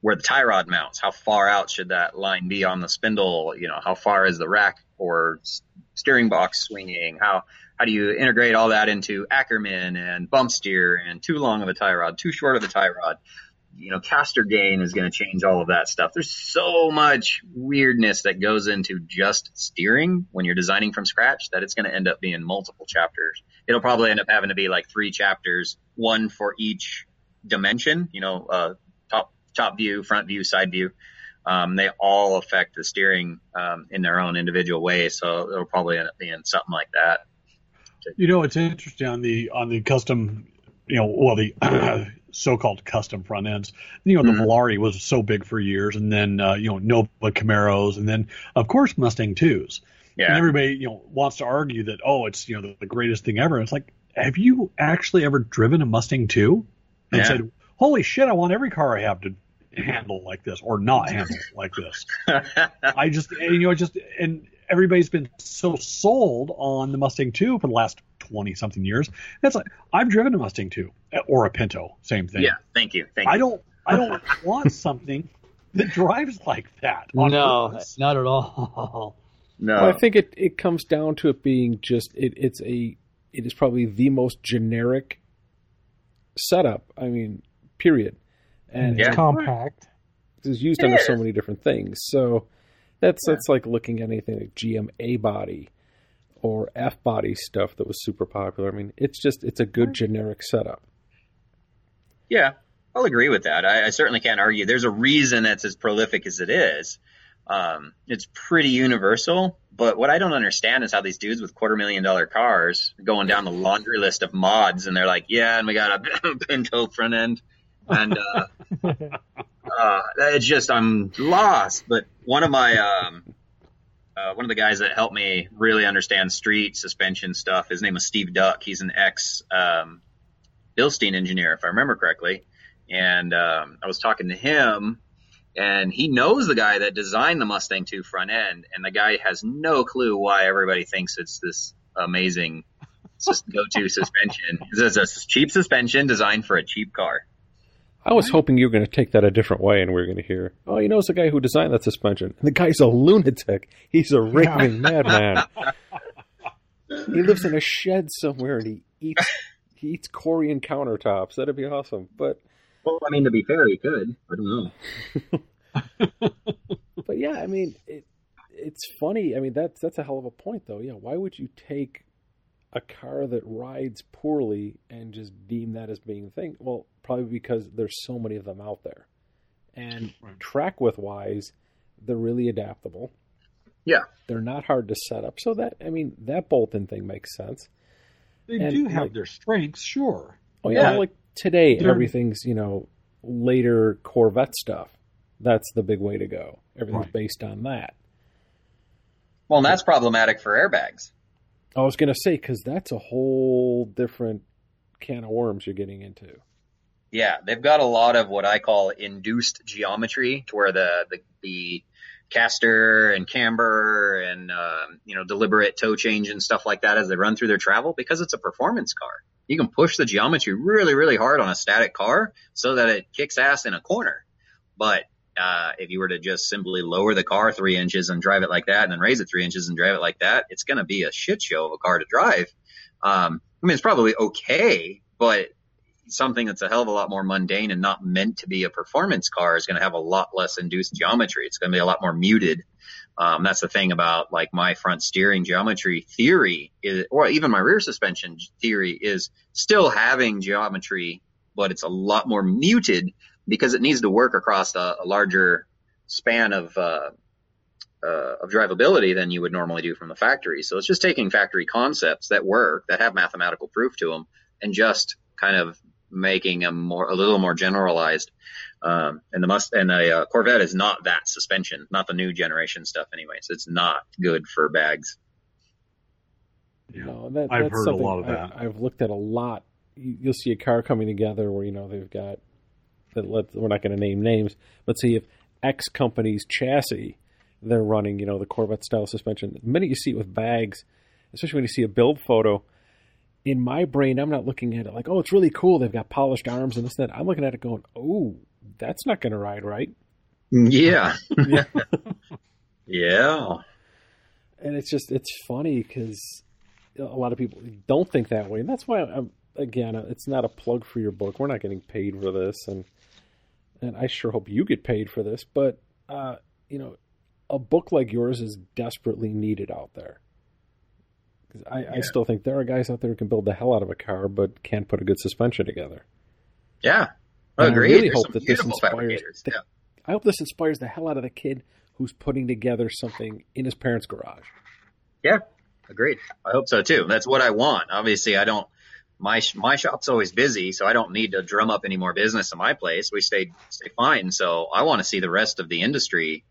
where the tie rod mounts. How far out should that line be on the spindle? You know, how far is the rack or steering box swinging? How how do you integrate all that into Ackerman and bump steer and too long of a tie rod, too short of a tie rod? You know, caster gain is going to change all of that stuff. There's so much weirdness that goes into just steering when you're designing from scratch that it's going to end up being multiple chapters. It'll probably end up having to be like three chapters, one for each dimension, you know, uh, top, top view, front view, side view. Um, they all affect the steering, um, in their own individual way. So it'll probably end up being something like that. You know, it's interesting on the on the custom, you know, well the so-called custom front ends. You know, the mm-hmm. Volare was so big for years, and then uh, you know Nova Camaros, and then of course Mustang twos. Yeah. And everybody you know wants to argue that oh it's you know the, the greatest thing ever. it's like have you actually ever driven a Mustang two and yeah. said holy shit I want every car I have to handle like this or not handle like this. I just you know just and everybody's been so sold on the Mustang 2 for the last 20 something years. That's like I've driven a Mustang 2 uh, or a Pinto, same thing. Yeah, thank you. Thank you. I don't I don't want something that drives like that. No, purpose. not at all. No. Well, I think it, it comes down to it being just it, it's a it is probably the most generic setup. I mean, period. And yeah. it's compact. It's used it under is. so many different things. So that's yeah. that's like looking at anything like GM A body or F body stuff that was super popular. I mean, it's just it's a good generic setup. Yeah, I'll agree with that. I, I certainly can't argue. There's a reason that's as prolific as it is. Um, it's pretty universal. But what I don't understand is how these dudes with quarter million dollar cars going down the laundry list of mods, and they're like, "Yeah, and we got a Pinto front end, and uh, uh, it's just I'm lost. But one of my um, uh, one of the guys that helped me really understand street suspension stuff, his name was Steve Duck. He's an ex um, Bilstein engineer, if I remember correctly. And um, I was talking to him, and he knows the guy that designed the Mustang 2 front end, and the guy has no clue why everybody thinks it's this amazing go-to suspension. It's a cheap suspension designed for a cheap car. I was hoping you were going to take that a different way, and we are going to hear, "Oh, you know, it's the guy who designed that suspension. And the guy's a lunatic. He's a raving madman. he lives in a shed somewhere, and he eats he eats Corian countertops. That'd be awesome. But well, I mean, to be fair, he could. I don't know. but yeah, I mean, it, it's funny. I mean, that's that's a hell of a point, though. Yeah, why would you take a car that rides poorly and just deem that as being a thing? Well, probably because there's so many of them out there. And right. track width wise, they're really adaptable. Yeah. They're not hard to set up. So that I mean that bolt-on thing makes sense. They and do have like, their strengths, sure. Oh yeah, like today they're... everything's, you know, later Corvette stuff. That's the big way to go. Everything's right. based on that. Well, and that's problematic for airbags. I was going to say because that's a whole different can of worms you're getting into. Yeah, they've got a lot of what I call induced geometry, to where the the, the caster and camber and uh, you know deliberate toe change and stuff like that as they run through their travel because it's a performance car. You can push the geometry really really hard on a static car so that it kicks ass in a corner. But uh, if you were to just simply lower the car three inches and drive it like that, and then raise it three inches and drive it like that, it's going to be a shit show of a car to drive. Um, I mean, it's probably okay, but something that's a hell of a lot more mundane and not meant to be a performance car is going to have a lot less induced geometry. It's going to be a lot more muted. Um, that's the thing about like my front steering geometry theory is, or even my rear suspension theory is still having geometry, but it's a lot more muted because it needs to work across a, a larger span of, uh, uh, of drivability than you would normally do from the factory. So it's just taking factory concepts that work, that have mathematical proof to them, and just kind of making them more a little more generalized. Um, and the must and a uh, Corvette is not that suspension, not the new generation stuff. Anyways, it's not good for bags. Yeah, no, that, I've heard a lot of that. I, have looked at a lot. You'll see a car coming together where you know they've got. Let, we're not going to name names, but see if X company's chassis they're running, you know, the Corvette style suspension. The minute you see it with bags, especially when you see a build photo, in my brain, I'm not looking at it like, oh, it's really cool. They've got polished arms and this and that. I'm looking at it going, oh, that's not going to ride right. Mm, yeah. yeah. And it's just it's funny because a lot of people don't think that way, and that's why I'm again, it's not a plug for your book. We're not getting paid for this, and and I sure hope you get paid for this. But uh, you know, a book like yours is desperately needed out there. I, yeah. I still think there are guys out there who can build the hell out of a car, but can't put a good suspension together. Yeah, I agree. I really hope that this inspires. The, yeah. I hope this inspires the hell out of the kid who's putting together something in his parents' garage. Yeah, agreed. I hope so too. That's what I want. Obviously, I don't. My my shop's always busy, so I don't need to drum up any more business in my place. We stay stay fine. So I want to see the rest of the industry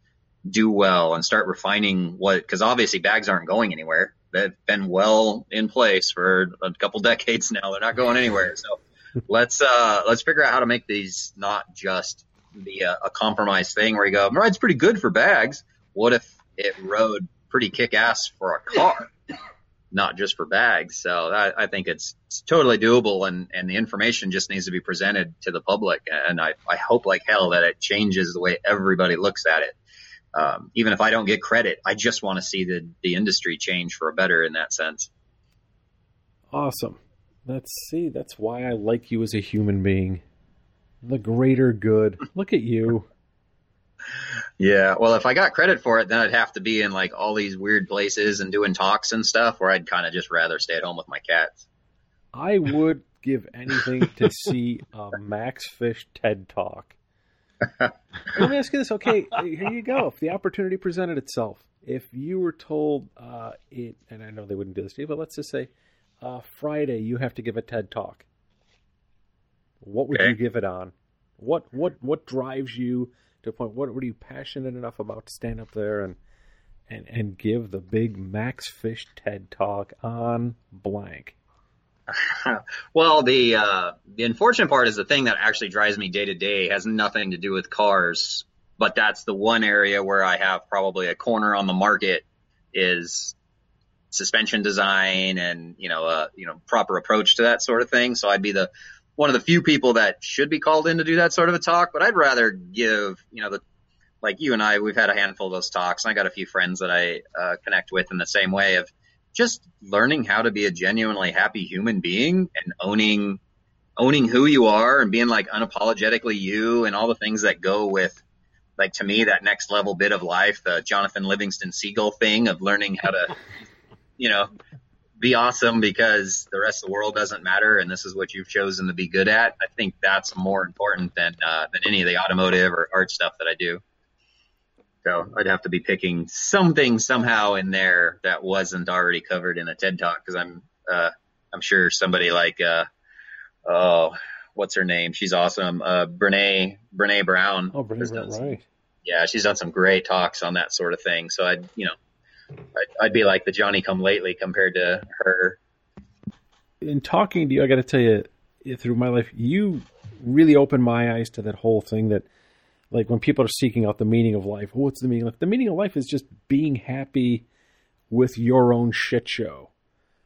do well and start refining what because obviously bags aren't going anywhere. They've been well in place for a couple decades now. They're not going anywhere. So let's uh let's figure out how to make these not just be a, a compromise thing where you go, ride's pretty good for bags. What if it rode pretty kick ass for a car, not just for bags? So I, I think it's, it's totally doable and, and the information just needs to be presented to the public. And I, I hope like hell that it changes the way everybody looks at it. Um, even if I don't get credit, I just want to see the, the industry change for a better in that sense. Awesome. Let's see. That's why I like you as a human being. The greater good. Look at you. Yeah, well, if I got credit for it, then I'd have to be in like all these weird places and doing talks and stuff, where I'd kind of just rather stay at home with my cats. I would give anything to see a Max Fish TED Talk. Let me ask you this. Okay, here you go. If the opportunity presented itself, if you were told uh, it, and I know they wouldn't do this to you, but let's just say uh, Friday you have to give a TED Talk. What would okay. you give it on? What what what drives you to a point? What were you passionate enough about to stand up there and and and give the big Max Fish TED talk on blank? well, the uh, the unfortunate part is the thing that actually drives me day to day has nothing to do with cars, but that's the one area where I have probably a corner on the market is suspension design and you know uh, you know proper approach to that sort of thing. So I'd be the one of the few people that should be called in to do that sort of a talk, but I'd rather give, you know, the, like you and I, we've had a handful of those talks and I got a few friends that I uh, connect with in the same way of just learning how to be a genuinely happy human being and owning, owning who you are and being like unapologetically you and all the things that go with like to me that next level bit of life, the Jonathan Livingston Seagull thing of learning how to, you know, be awesome because the rest of the world doesn't matter and this is what you've chosen to be good at. I think that's more important than uh, than any of the automotive or art stuff that I do. So I'd have to be picking something somehow in there that wasn't already covered in a TED talk because I'm uh, I'm sure somebody like uh, oh what's her name? She's awesome. Uh, Brene Brene Brown. Oh, Brene Brown, right. Yeah, she's done some great talks on that sort of thing. So I'd you know I'd, be like the Johnny Come Lately compared to her. In talking to you, I got to tell you, through my life, you really opened my eyes to that whole thing that, like, when people are seeking out the meaning of life, what's the meaning of life? The meaning of life is just being happy with your own shit show.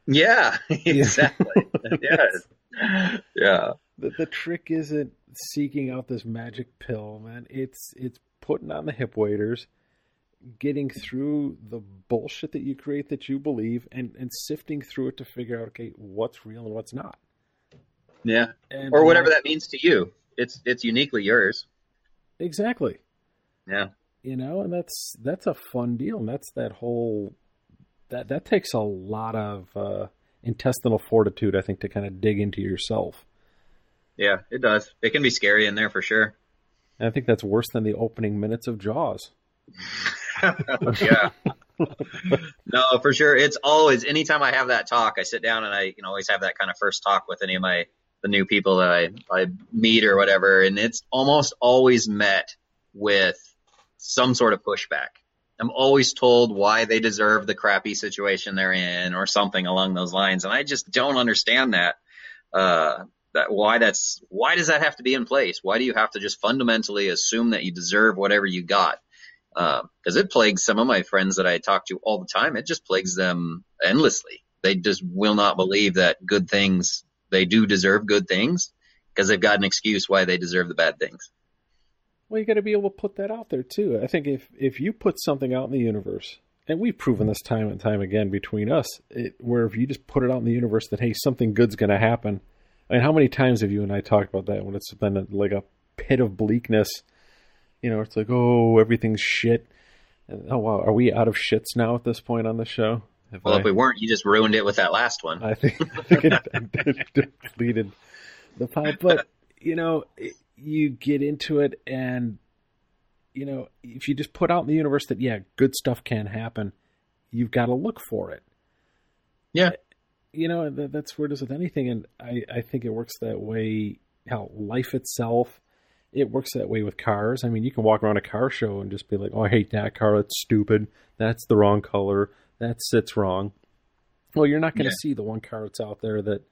Yeah, exactly. yeah. Yeah. The, the trick isn't seeking out this magic pill, man. It's it's putting on the hip waders getting through the bullshit that you create that you believe and, and sifting through it to figure out okay what's real and what's not. Yeah. And, or whatever that means to you. It's it's uniquely yours. Exactly. Yeah. You know and that's that's a fun deal. And that's that whole that that takes a lot of uh, intestinal fortitude i think to kind of dig into yourself. Yeah it does. It can be scary in there for sure. And i think that's worse than the opening minutes of jaws yeah. no, for sure. It's always anytime I have that talk, I sit down and I, you know, always have that kind of first talk with any of my the new people that I I meet or whatever, and it's almost always met with some sort of pushback. I'm always told why they deserve the crappy situation they're in or something along those lines, and I just don't understand that. Uh, that why that's why does that have to be in place? Why do you have to just fundamentally assume that you deserve whatever you got? Because uh, it plagues some of my friends that I talk to all the time. It just plagues them endlessly. They just will not believe that good things, they do deserve good things because they've got an excuse why they deserve the bad things. Well, you got to be able to put that out there too. I think if if you put something out in the universe, and we've proven this time and time again between us, it, where if you just put it out in the universe that hey, something good's going to happen. I mean, how many times have you and I talked about that when it's been like a pit of bleakness? You know, it's like, oh, everything's shit. And, oh wow, are we out of shits now at this point on the show? Have well, I, if we weren't, you just ruined it with that last one. I think, I think it, it depleted the pipe, but you know, you get into it and you know, if you just put out in the universe that yeah, good stuff can happen, you've got to look for it. Yeah. Eh, you know, that's where it is with anything, and I, I think it works that way. How life itself, it works that way with cars. I mean, you can walk around a car show and just be like, "Oh, I hate that car. That's stupid. That's the wrong color. That sits wrong." Well, you're not going to yeah. see the one car that's out there that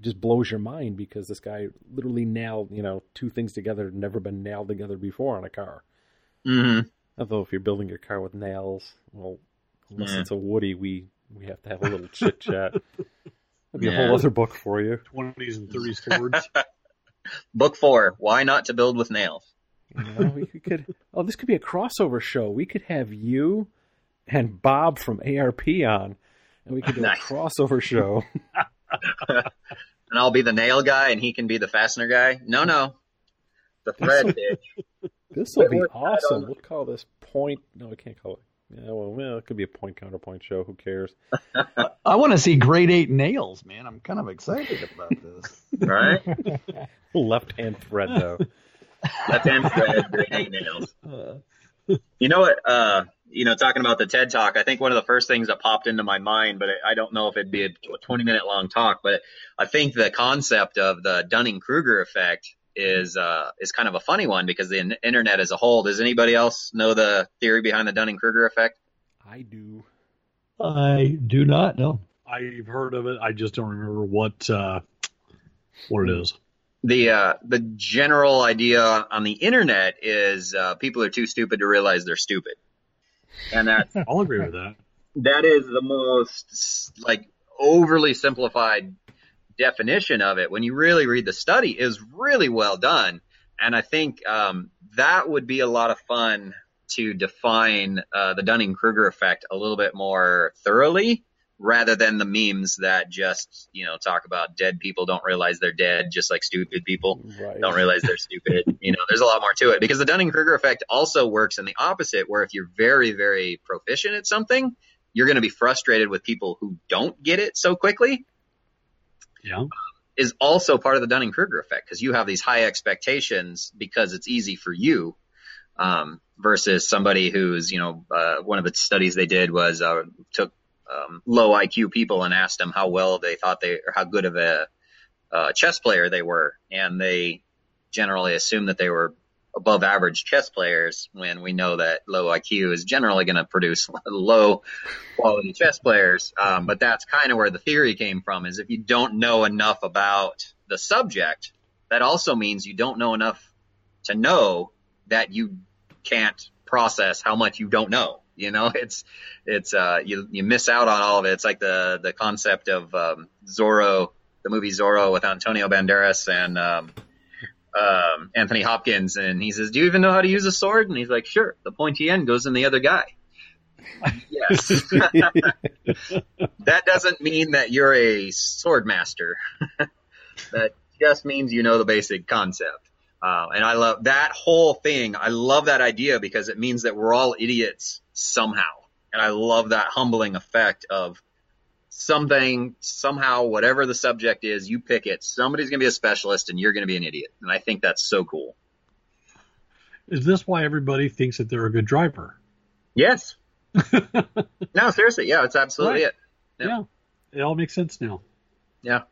just blows your mind because this guy literally nailed, you know, two things together never been nailed together before on a car. Mm-hmm. Although if you're building your car with nails, well, unless yeah. it's a Woody, we we have to have a little chit chat. That'd be yeah. a whole other book for you. Twenties and thirties Fords. book four: Why not to build with nails? You know, we could. Oh, this could be a crossover show. We could have you and Bob from ARP on, and we could do nice. a crossover show. and I'll be the nail guy, and he can be the fastener guy. No, no, the thread. This will be awesome. We'll call this point. No, we can't call it. Yeah, well, well, it could be a point counterpoint show. Who cares? I want to see grade eight nails, man. I'm kind of excited about this. Right? Left hand thread, though. Left hand thread, grade eight nails. Uh. You know what? Uh, you know, talking about the TED Talk, I think one of the first things that popped into my mind, but I don't know if it'd be a 20 minute long talk, but I think the concept of the Dunning Kruger effect is uh, is kind of a funny one because the internet as a whole. Does anybody else know the theory behind the Dunning Kruger effect? I do. I do not know. I've heard of it. I just don't remember what uh, what it is. The uh, the general idea on the internet is uh, people are too stupid to realize they're stupid, and that I'll agree with that. That is the most like overly simplified definition of it, when you really read the study, is really well done. And I think um, that would be a lot of fun to define uh, the Dunning Kruger effect a little bit more thoroughly rather than the memes that just, you know, talk about dead people don't realize they're dead, just like stupid people right. don't realize they're stupid. you know, there's a lot more to it because the Dunning Kruger effect also works in the opposite, where if you're very, very proficient at something, you're going to be frustrated with people who don't get it so quickly yeah. is also part of the Dunning Kruger effect because you have these high expectations because it's easy for you. Um, versus somebody who's, you know, uh, one of the studies they did was uh, took um, low IQ people and asked them how well they thought they or how good of a uh, chess player they were, and they generally assumed that they were above average chess players when we know that low IQ is generally going to produce low quality chess players. Um, but that's kind of where the theory came from is if you don't know enough about the subject, that also means you don't know enough to know that you can't process how much you don't know. You know, it's, it's, uh, you, you miss out on all of it. It's like the, the concept of, um, Zorro, the movie Zorro with Antonio Banderas and, um, um, Anthony Hopkins, and he says, "Do you even know how to use a sword?" And he's like, "Sure." The pointy end goes in the other guy. yes. that doesn't mean that you're a sword master. that just means you know the basic concept. Uh, and I love that whole thing. I love that idea because it means that we're all idiots somehow. And I love that humbling effect of something somehow whatever the subject is you pick it. Somebody's going to be a specialist and you're going to be an idiot. And i think that's so cool. Is this why everybody thinks that they're a good driver? Yes. No seriously. Yeah it's absolutely right. it. Yeah. yeah. it all makes sense now. Yeah.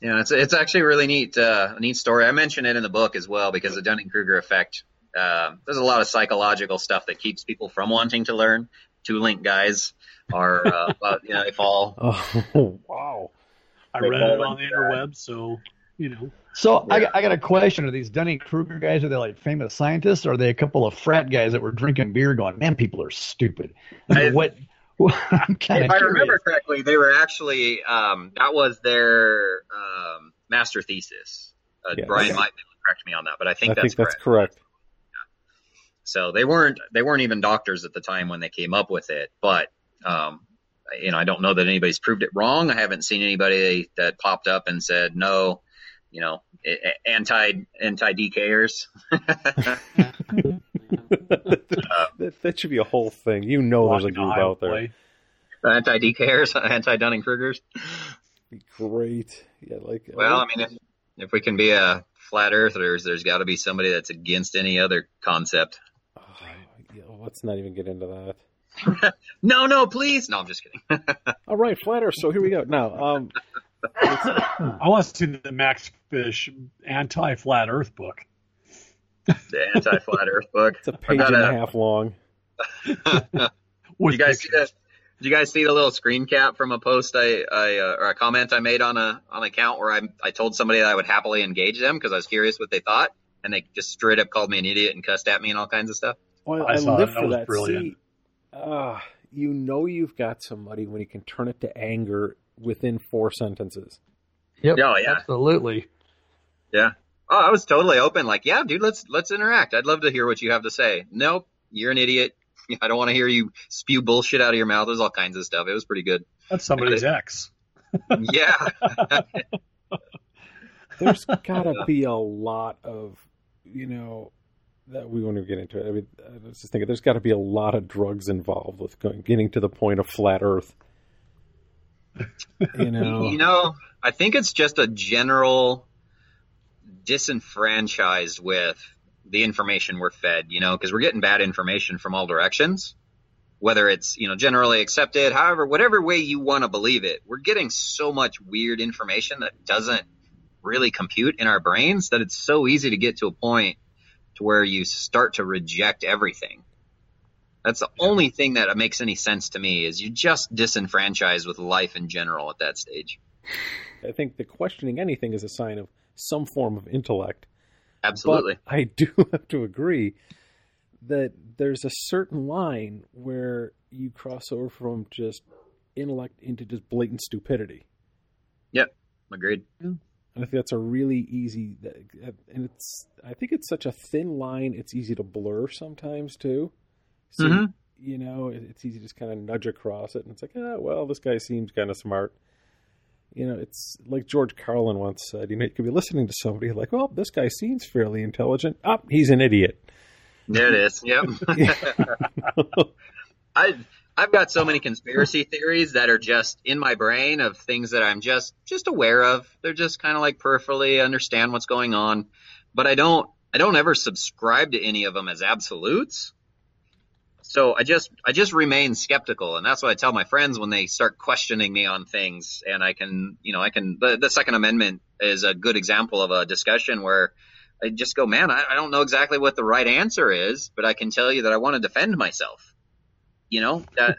Yeah it's it's actually a really neat uh, neat story. I mention it in the book as well because the dunning-kruger effect uh, there's a lot of psychological stuff that keeps people from wanting to learn. Two link guys are, uh, but, you know, they fall. Oh, wow. I read it on the interweb, so, you know. So yeah. I, I got a question. Are these Dunning Kruger guys, are they like famous scientists? Or are they a couple of frat guys that were drinking beer going, man, people are stupid? I, what, if I remember correctly, they were actually, um, that was their um, master thesis. Uh, yes. Brian might be able to correct me on that, but I think I that's think correct. that's correct. So they weren't they weren't even doctors at the time when they came up with it. But um, you know, I don't know that anybody's proved it wrong. I haven't seen anybody that popped up and said no. You know, anti anti DKers. that, that, should be a whole thing. You know, there's a group out there. Anti DKers, anti Dunning Krugers. Great. Yeah, like. Well, I mean, if, if we can be a flat earthers, there's got to be somebody that's against any other concept. Oh, yeah, let's not even get into that. no, no, please. No, I'm just kidding. All right, flat Earth. So here we go. Now, um, I want to see the Max Fish anti-flat Earth book. The anti-flat Earth book. It's a page and a half long. you guys see that? Did you guys see the little screen cap from a post I, I uh, or a comment I made on a on an account where I I told somebody that I would happily engage them because I was curious what they thought, and they just straight up called me an idiot and cussed at me and all kinds of stuff. Well, I, I live for that. Brilliant. See, uh, you know you've got somebody when you can turn it to anger within four sentences. Yep. Oh yeah. Absolutely. Yeah. Oh, I was totally open. Like, yeah, dude, let's let's interact. I'd love to hear what you have to say. Nope, you're an idiot. I don't want to hear you spew bullshit out of your mouth. There's all kinds of stuff. It was pretty good. That's somebody's ex. yeah. There's gotta be a lot of, you know, that we won't even get into it. I mean, uh, I was just thinking there's got to be a lot of drugs involved with going, getting to the point of flat Earth. You know, you know, I think it's just a general disenfranchised with the information we're fed. You know, because we're getting bad information from all directions. Whether it's you know generally accepted, however, whatever way you want to believe it, we're getting so much weird information that doesn't really compute in our brains that it's so easy to get to a point to where you start to reject everything. That's the only thing that makes any sense to me is you just disenfranchised with life in general at that stage. I think the questioning anything is a sign of some form of intellect. Absolutely. But I do have to agree that there's a certain line where you cross over from just intellect into just blatant stupidity. Yep, agreed. Yeah. I think that's a really easy, and it's. I think it's such a thin line. It's easy to blur sometimes too. So mm-hmm. you know, it's easy to just kind of nudge across it, and it's like, ah, well, this guy seems kind of smart. You know, it's like George Carlin once said. You know, you could be listening to somebody like, well, this guy seems fairly intelligent. Up, oh, he's an idiot. There it is. Yep. I I've got so many conspiracy theories that are just in my brain of things that I'm just just aware of. They're just kind of like peripherally understand what's going on, but I don't I don't ever subscribe to any of them as absolutes. So I just I just remain skeptical, and that's what I tell my friends when they start questioning me on things. And I can you know I can the, the Second Amendment is a good example of a discussion where I just go, man, I, I don't know exactly what the right answer is, but I can tell you that I want to defend myself you know that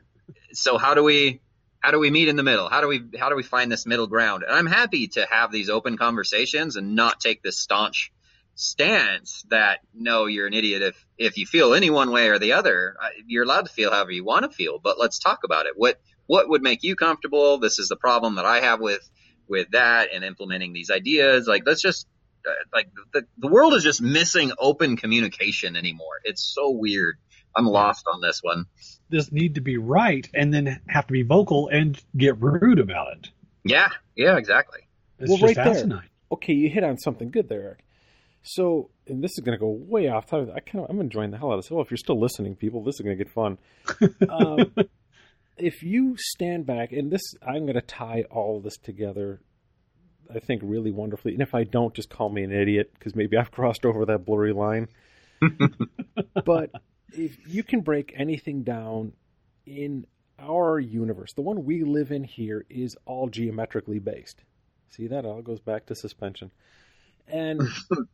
so how do we how do we meet in the middle? How do we how do we find this middle ground? And i'm happy to have these open conversations and not take this staunch stance that no you're an idiot if if you feel any one way or the other. You're allowed to feel however you want to feel but let's talk about it. What what would make you comfortable? This is the problem that i have with with that and implementing these ideas. Like let's just uh, like the, the world is just missing open communication anymore. It's so weird. I'm lost on this one this need to be right and then have to be vocal and get rude about it. Yeah, yeah, exactly. It's well, right asinine. there. Okay, you hit on something good there, Eric. So, and this is going to go way off topic. I kind of, I'm enjoying the hell out of this. Well, if you're still listening, people, this is going to get fun. um, if you stand back, and this, I'm going to tie all of this together. I think really wonderfully. And if I don't, just call me an idiot because maybe I've crossed over that blurry line. but if you can break anything down in our universe, the one we live in here is all geometrically based. See that all goes back to suspension. And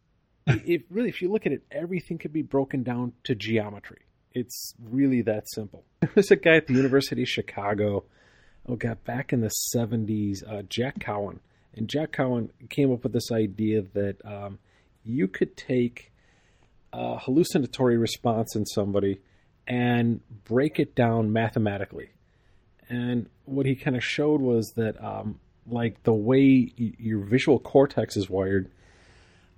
if really if you look at it, everything can be broken down to geometry. It's really that simple. There was a guy at the University of Chicago, oh god, back in the seventies, uh, Jack Cowan. And Jack Cowan came up with this idea that um, you could take a hallucinatory response in somebody and break it down mathematically. And what he kind of showed was that, um, like the way y- your visual cortex is wired,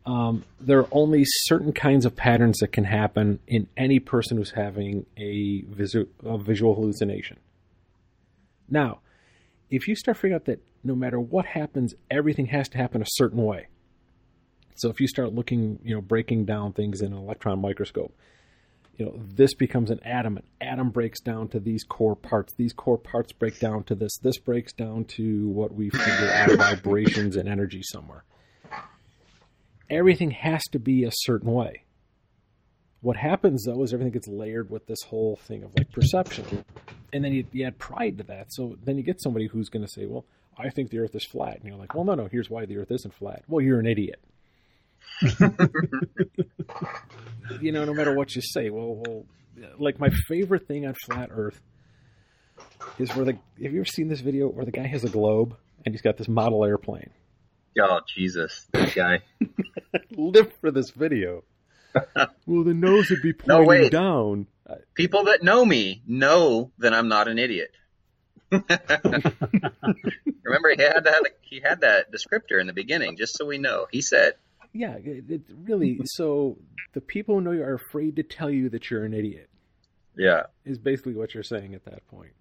Um, there are only certain kinds of patterns that can happen in any person who's having a, visu- a visual hallucination. Now, if you start figuring out that no matter what happens, everything has to happen a certain way. So if you start looking, you know, breaking down things in an electron microscope, you know, this becomes an atom. An atom breaks down to these core parts. These core parts break down to this. This breaks down to what we figure out vibrations and energy somewhere. Everything has to be a certain way. What happens though is everything gets layered with this whole thing of like perception, and then you, you add pride to that. So then you get somebody who's going to say, "Well, I think the Earth is flat," and you're like, "Well, no, no. Here's why the Earth isn't flat." Well, you're an idiot. you know, no matter what you say. Well, well, like my favorite thing on flat Earth is where the. Have you ever seen this video where the guy has a globe and he's got this model airplane? Oh Jesus, that guy! Live for this video. well, the nose would be pointing no, wait. down. People that know me know that I'm not an idiot. Remember, he had that he had that descriptor in the beginning, just so we know. He said, "Yeah, it, it really." So the people who know you are afraid to tell you that you're an idiot. Yeah, is basically what you're saying at that point.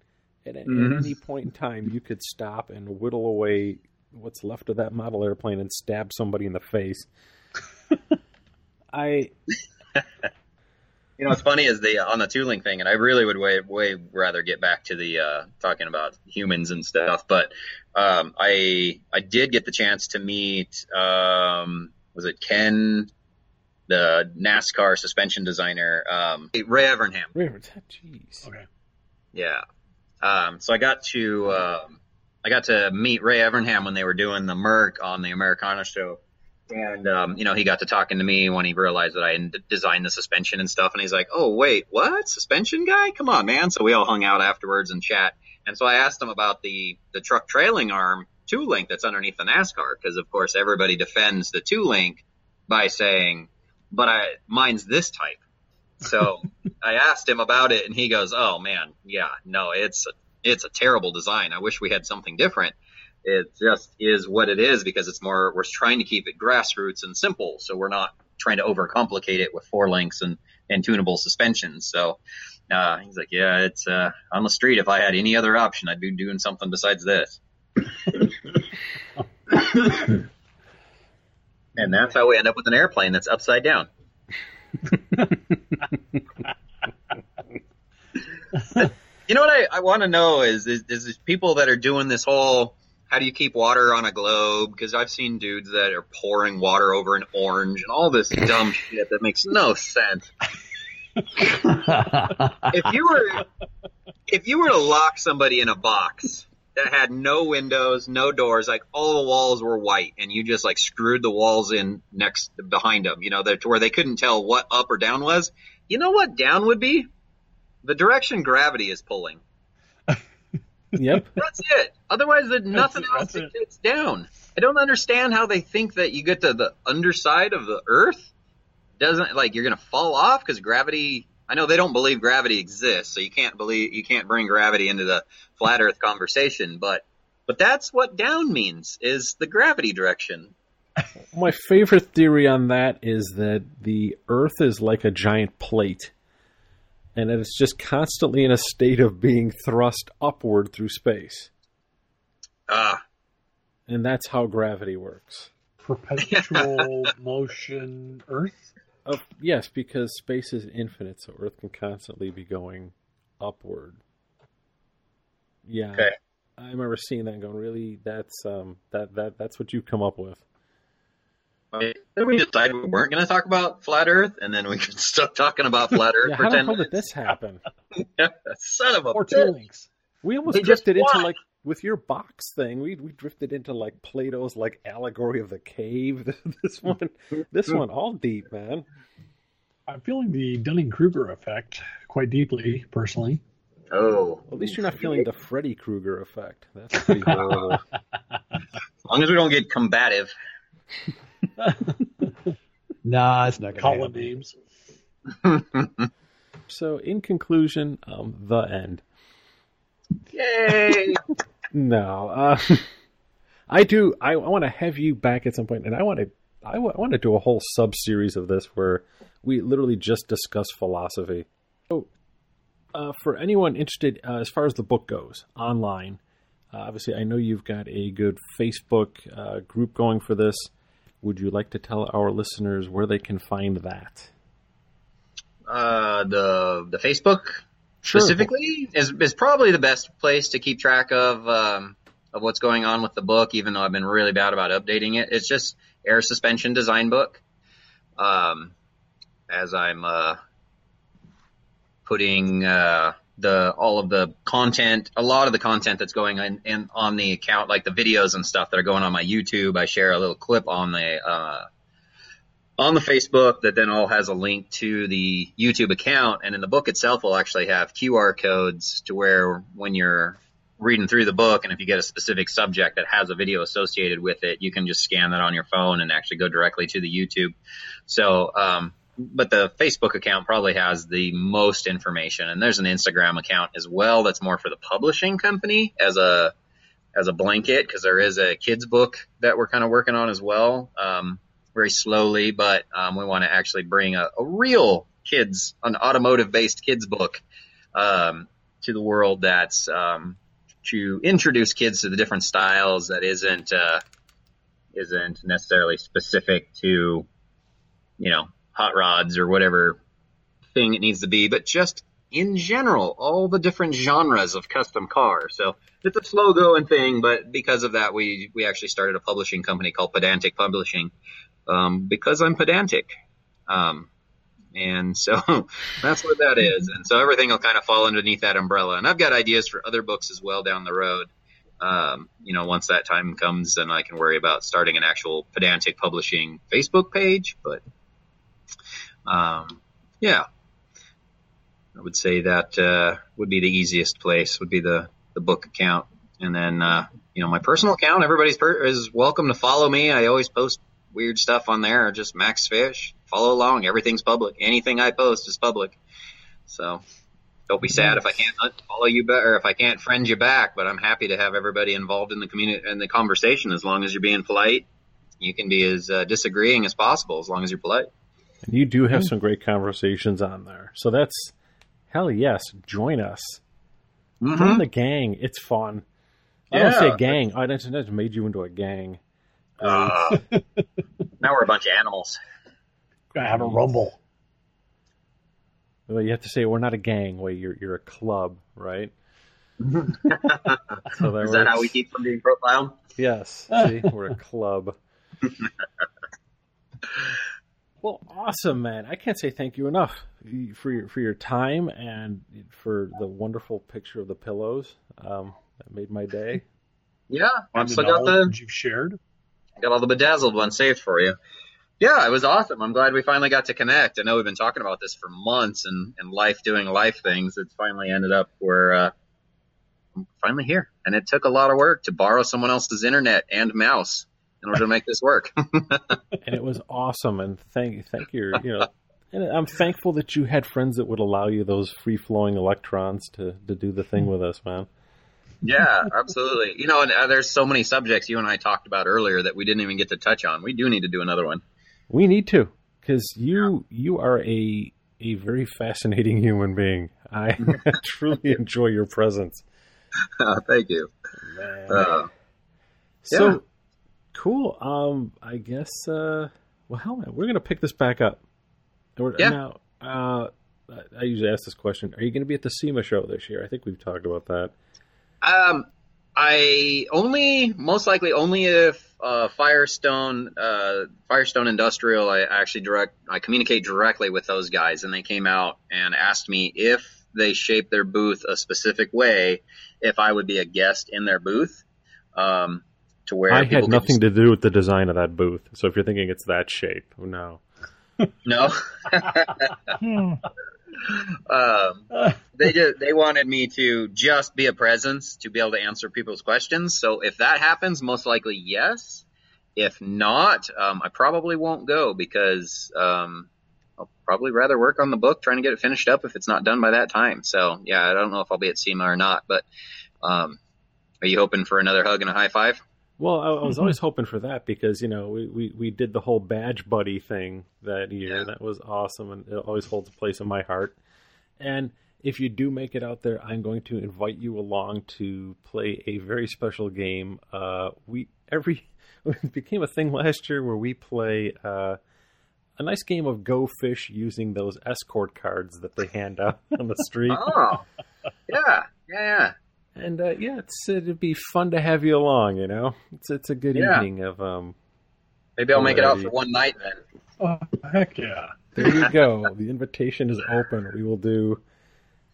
At, mm-hmm. at any point in time, you could stop and whittle away what's left of that model airplane and stab somebody in the face. I. you know, what's funny is the on the tooling thing, and I really would way way rather get back to the uh, talking about humans and stuff. But um, I I did get the chance to meet um, was it Ken, the NASCAR suspension designer, um, Ray Evernham. Ray Evernham, jeez. Okay. Yeah. Um, so I got to um, I got to meet Ray Evernham when they were doing the Merc on the Americarna show and, um, you know, he got to talking to me when he realized that I had designed the suspension and stuff. And he's like, Oh, wait, what? Suspension guy? Come on, man. So we all hung out afterwards and chat. And so I asked him about the, the truck trailing arm two link that's underneath the NASCAR. Cause of course everybody defends the two link by saying, but I, mine's this type. So I asked him about it and he goes, Oh man, yeah, no, it's, a, it's a terrible design. I wish we had something different. It just is what it is because it's more, we're trying to keep it grassroots and simple. So we're not trying to overcomplicate it with four links and, and tunable suspensions. So, uh, he's like, yeah, it's, uh, on the street. If I had any other option, I'd be doing something besides this. and that's how we end up with an airplane that's upside down. you know what I, I want to know is, is, is people that are doing this whole how do you keep water on a globe? Because I've seen dudes that are pouring water over an orange and all this dumb shit that makes no sense. if you were if you were to lock somebody in a box that had no windows, no doors, like all the walls were white, and you just like screwed the walls in next behind them, you know, that where they couldn't tell what up or down was. You know what down would be? The direction gravity is pulling. Yep. That's it. Otherwise, there's nothing else it. gets down. I don't understand how they think that you get to the underside of the Earth. Doesn't like you're gonna fall off because gravity. I know they don't believe gravity exists, so you can't believe you can't bring gravity into the flat Earth conversation. But but that's what down means is the gravity direction. My favorite theory on that is that the Earth is like a giant plate and it's just constantly in a state of being thrust upward through space. Ah. And that's how gravity works. Perpetual motion Earth? Uh, yes, because space is infinite, so Earth can constantly be going upward. Yeah. Okay. I remember seeing that and going, really, that's um that, that that's what you've come up with. Then we decided we weren't going to talk about flat Earth, and then we could stop talking about flat Earth yeah, for how ten the hell did this happen? Son of a or two links. We almost they drifted into like with your box thing. We we drifted into like Plato's like allegory of the cave. this one, this one, all deep, man. I'm feeling the Dunning Kruger effect quite deeply, personally. Oh, well, at least you're not feeling the Freddy Krueger effect. That's pretty horrible. as long as we don't get combative. nah, it's not going to names. so, in conclusion, um, the end. Yay! no, uh, I do. I, I want to have you back at some point, and I want to I, w- I want to do a whole sub series of this where we literally just discuss philosophy. So, uh, for anyone interested, uh, as far as the book goes, online, uh, obviously, I know you've got a good Facebook uh, group going for this. Would you like to tell our listeners where they can find that? Uh, the the Facebook specifically is is probably the best place to keep track of um, of what's going on with the book. Even though I've been really bad about updating it, it's just air suspension design book. Um, as I'm uh, putting uh, the all of the content, a lot of the content that's going on in, on the account, like the videos and stuff that are going on my YouTube. I share a little clip on the uh, on the Facebook that then all has a link to the YouTube account, and in the book itself, we'll actually have QR codes to where when you're reading through the book, and if you get a specific subject that has a video associated with it, you can just scan that on your phone and actually go directly to the YouTube. So um, but the Facebook account probably has the most information, and there's an Instagram account as well that's more for the publishing company as a as a blanket because there is a kids book that we're kind of working on as well, um, very slowly, but um, we want to actually bring a, a, real kids, an automotive based kids book um, to the world that's um, to introduce kids to the different styles that isn't uh, isn't necessarily specific to you know hot rods or whatever thing it needs to be, but just in general, all the different genres of custom cars. So it's a slow going thing, but because of that, we, we actually started a publishing company called Pedantic Publishing, um, because I'm pedantic. Um, and so that's what that is. And so everything will kind of fall underneath that umbrella. And I've got ideas for other books as well down the road. Um, you know, once that time comes, then I can worry about starting an actual pedantic publishing Facebook page. But um, yeah, I would say that uh, would be the easiest place. Would be the the book account, and then uh, you know my personal account. Everybody's per- is welcome to follow me. I always post weird stuff on there. Just Max Fish. Follow along. Everything's public. Anything I post is public. So don't be sad if I can't follow you back or if I can't friend you back. But I'm happy to have everybody involved in the community and the conversation as long as you're being polite. You can be as uh, disagreeing as possible as long as you're polite. And you do have some great conversations on there. So that's hell yes, join us. Mm-hmm. Join the gang. It's fun. Yeah. I don't say gang. I just made you into a gang. Uh, now we're a bunch of animals. Gotta have a rumble. Well, you have to say we're not a gang. Wait, you're you're a club, right? so that Is works. that how we keep from being profiled? Yes. See, we're a club. Well, awesome, man! I can't say thank you enough for your for your time and for the wonderful picture of the pillows. Um, that made my day. Yeah, I still got the you've shared. Got all the bedazzled ones saved for you. Yeah, it was awesome. I'm glad we finally got to connect. I know we've been talking about this for months and, and life doing life things. It's finally ended up where uh, I'm finally here. And it took a lot of work to borrow someone else's internet and mouse in order to make this work. and it was awesome. And thank thank you. You know, and I'm thankful that you had friends that would allow you those free flowing electrons to to do the thing with us, man. Yeah, absolutely. You know, and uh, there's so many subjects you and I talked about earlier that we didn't even get to touch on. We do need to do another one. We need to, because you you are a a very fascinating human being. I truly enjoy your presence. Uh, thank you. Uh, so, yeah. Cool. Um, I guess. Uh, well, hell, man, we're gonna pick this back up. yeah. Now, uh, I usually ask this question: Are you going to be at the SEMA show this year? I think we've talked about that. Um, I only, most likely, only if uh, Firestone, uh, Firestone Industrial, I actually direct, I communicate directly with those guys, and they came out and asked me if they shape their booth a specific way, if I would be a guest in their booth. Um, to where I had nothing just... to do with the design of that booth. So if you're thinking it's that shape, no. no. um, they just, they wanted me to just be a presence to be able to answer people's questions. So if that happens, most likely yes. If not, um, I probably won't go because um, I'll probably rather work on the book trying to get it finished up if it's not done by that time. So yeah, I don't know if I'll be at SEMA or not, but um, are you hoping for another hug and a high five? Well, I, I was always hoping for that because you know we, we, we did the whole badge buddy thing that year. Yeah. That was awesome, and it always holds a place in my heart. And if you do make it out there, I'm going to invite you along to play a very special game. Uh, we every it became a thing last year where we play uh, a nice game of Go Fish using those escort cards that they hand out on the street. Oh, yeah, yeah, yeah. And uh, yeah, it's it'd be fun to have you along. You know, it's it's a good yeah. evening of um. Maybe I'll make it out for one night then. Oh heck yeah! There you go. the invitation is open. We will do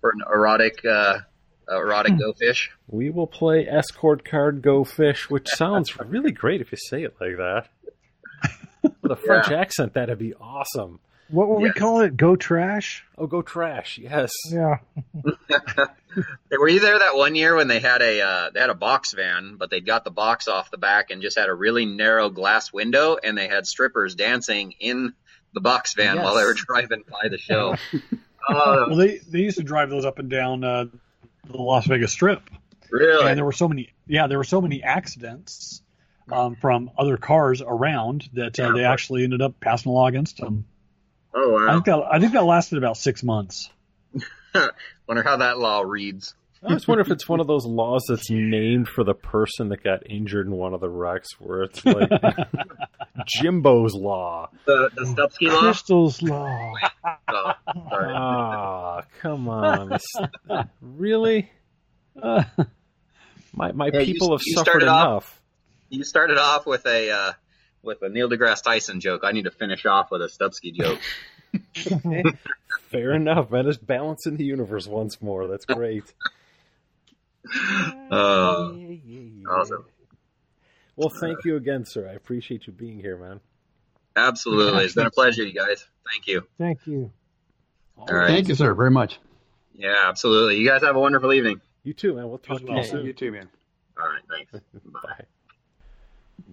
for an erotic uh, erotic go fish. We will play escort card go fish, which sounds really great if you say it like that. With a French yeah. accent, that'd be awesome. What will yeah. we call it? Go trash? Oh, go trash. Yes. Yeah. Were you there that one year when they had a uh, they had a box van, but they'd got the box off the back and just had a really narrow glass window, and they had strippers dancing in the box van yes. while they were driving by the show. Uh, well, they they used to drive those up and down uh, the Las Vegas Strip. Really? And there were so many, yeah, there were so many accidents um, from other cars around that uh, they actually ended up passing a law against them. Oh wow! I think that I think that lasted about six months. Wonder how that law reads. I just wonder if it's one of those laws that's named for the person that got injured in one of the wrecks, where it's like Jimbo's law, the the Stupski law, Crystal's law. oh, ah, come on, really? Uh, my my yeah, people you, have you suffered enough. Off, you started off with a uh, with a Neil deGrasse Tyson joke. I need to finish off with a Stupski joke. Fair enough, man. Just balancing the universe once more. That's great. Uh, awesome. Well, thank you again, sir. I appreciate you being here, man. Absolutely. It's been a pleasure, you guys. Thank you. Thank you. All right. Thank you, sir, very much. Yeah, absolutely. You guys have a wonderful evening. You too, man. We'll talk to you soon. You too, man. All right. Thanks. Bye. Bye.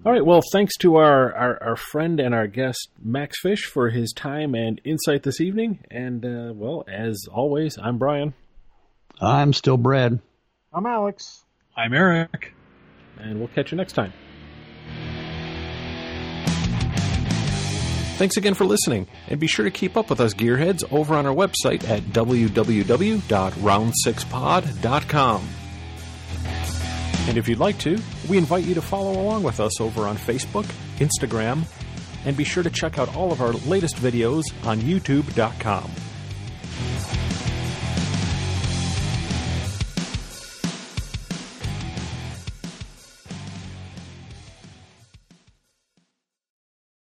All right. Well, thanks to our, our, our, friend and our guest, Max Fish, for his time and insight this evening. And, uh, well, as always, I'm Brian. I'm still Brad. I'm Alex. I'm Eric. And we'll catch you next time. Thanks again for listening, and be sure to keep up with us gearheads over on our website at www.round6pod.com. And if you'd like to, we invite you to follow along with us over on Facebook, Instagram, and be sure to check out all of our latest videos on youtube.com.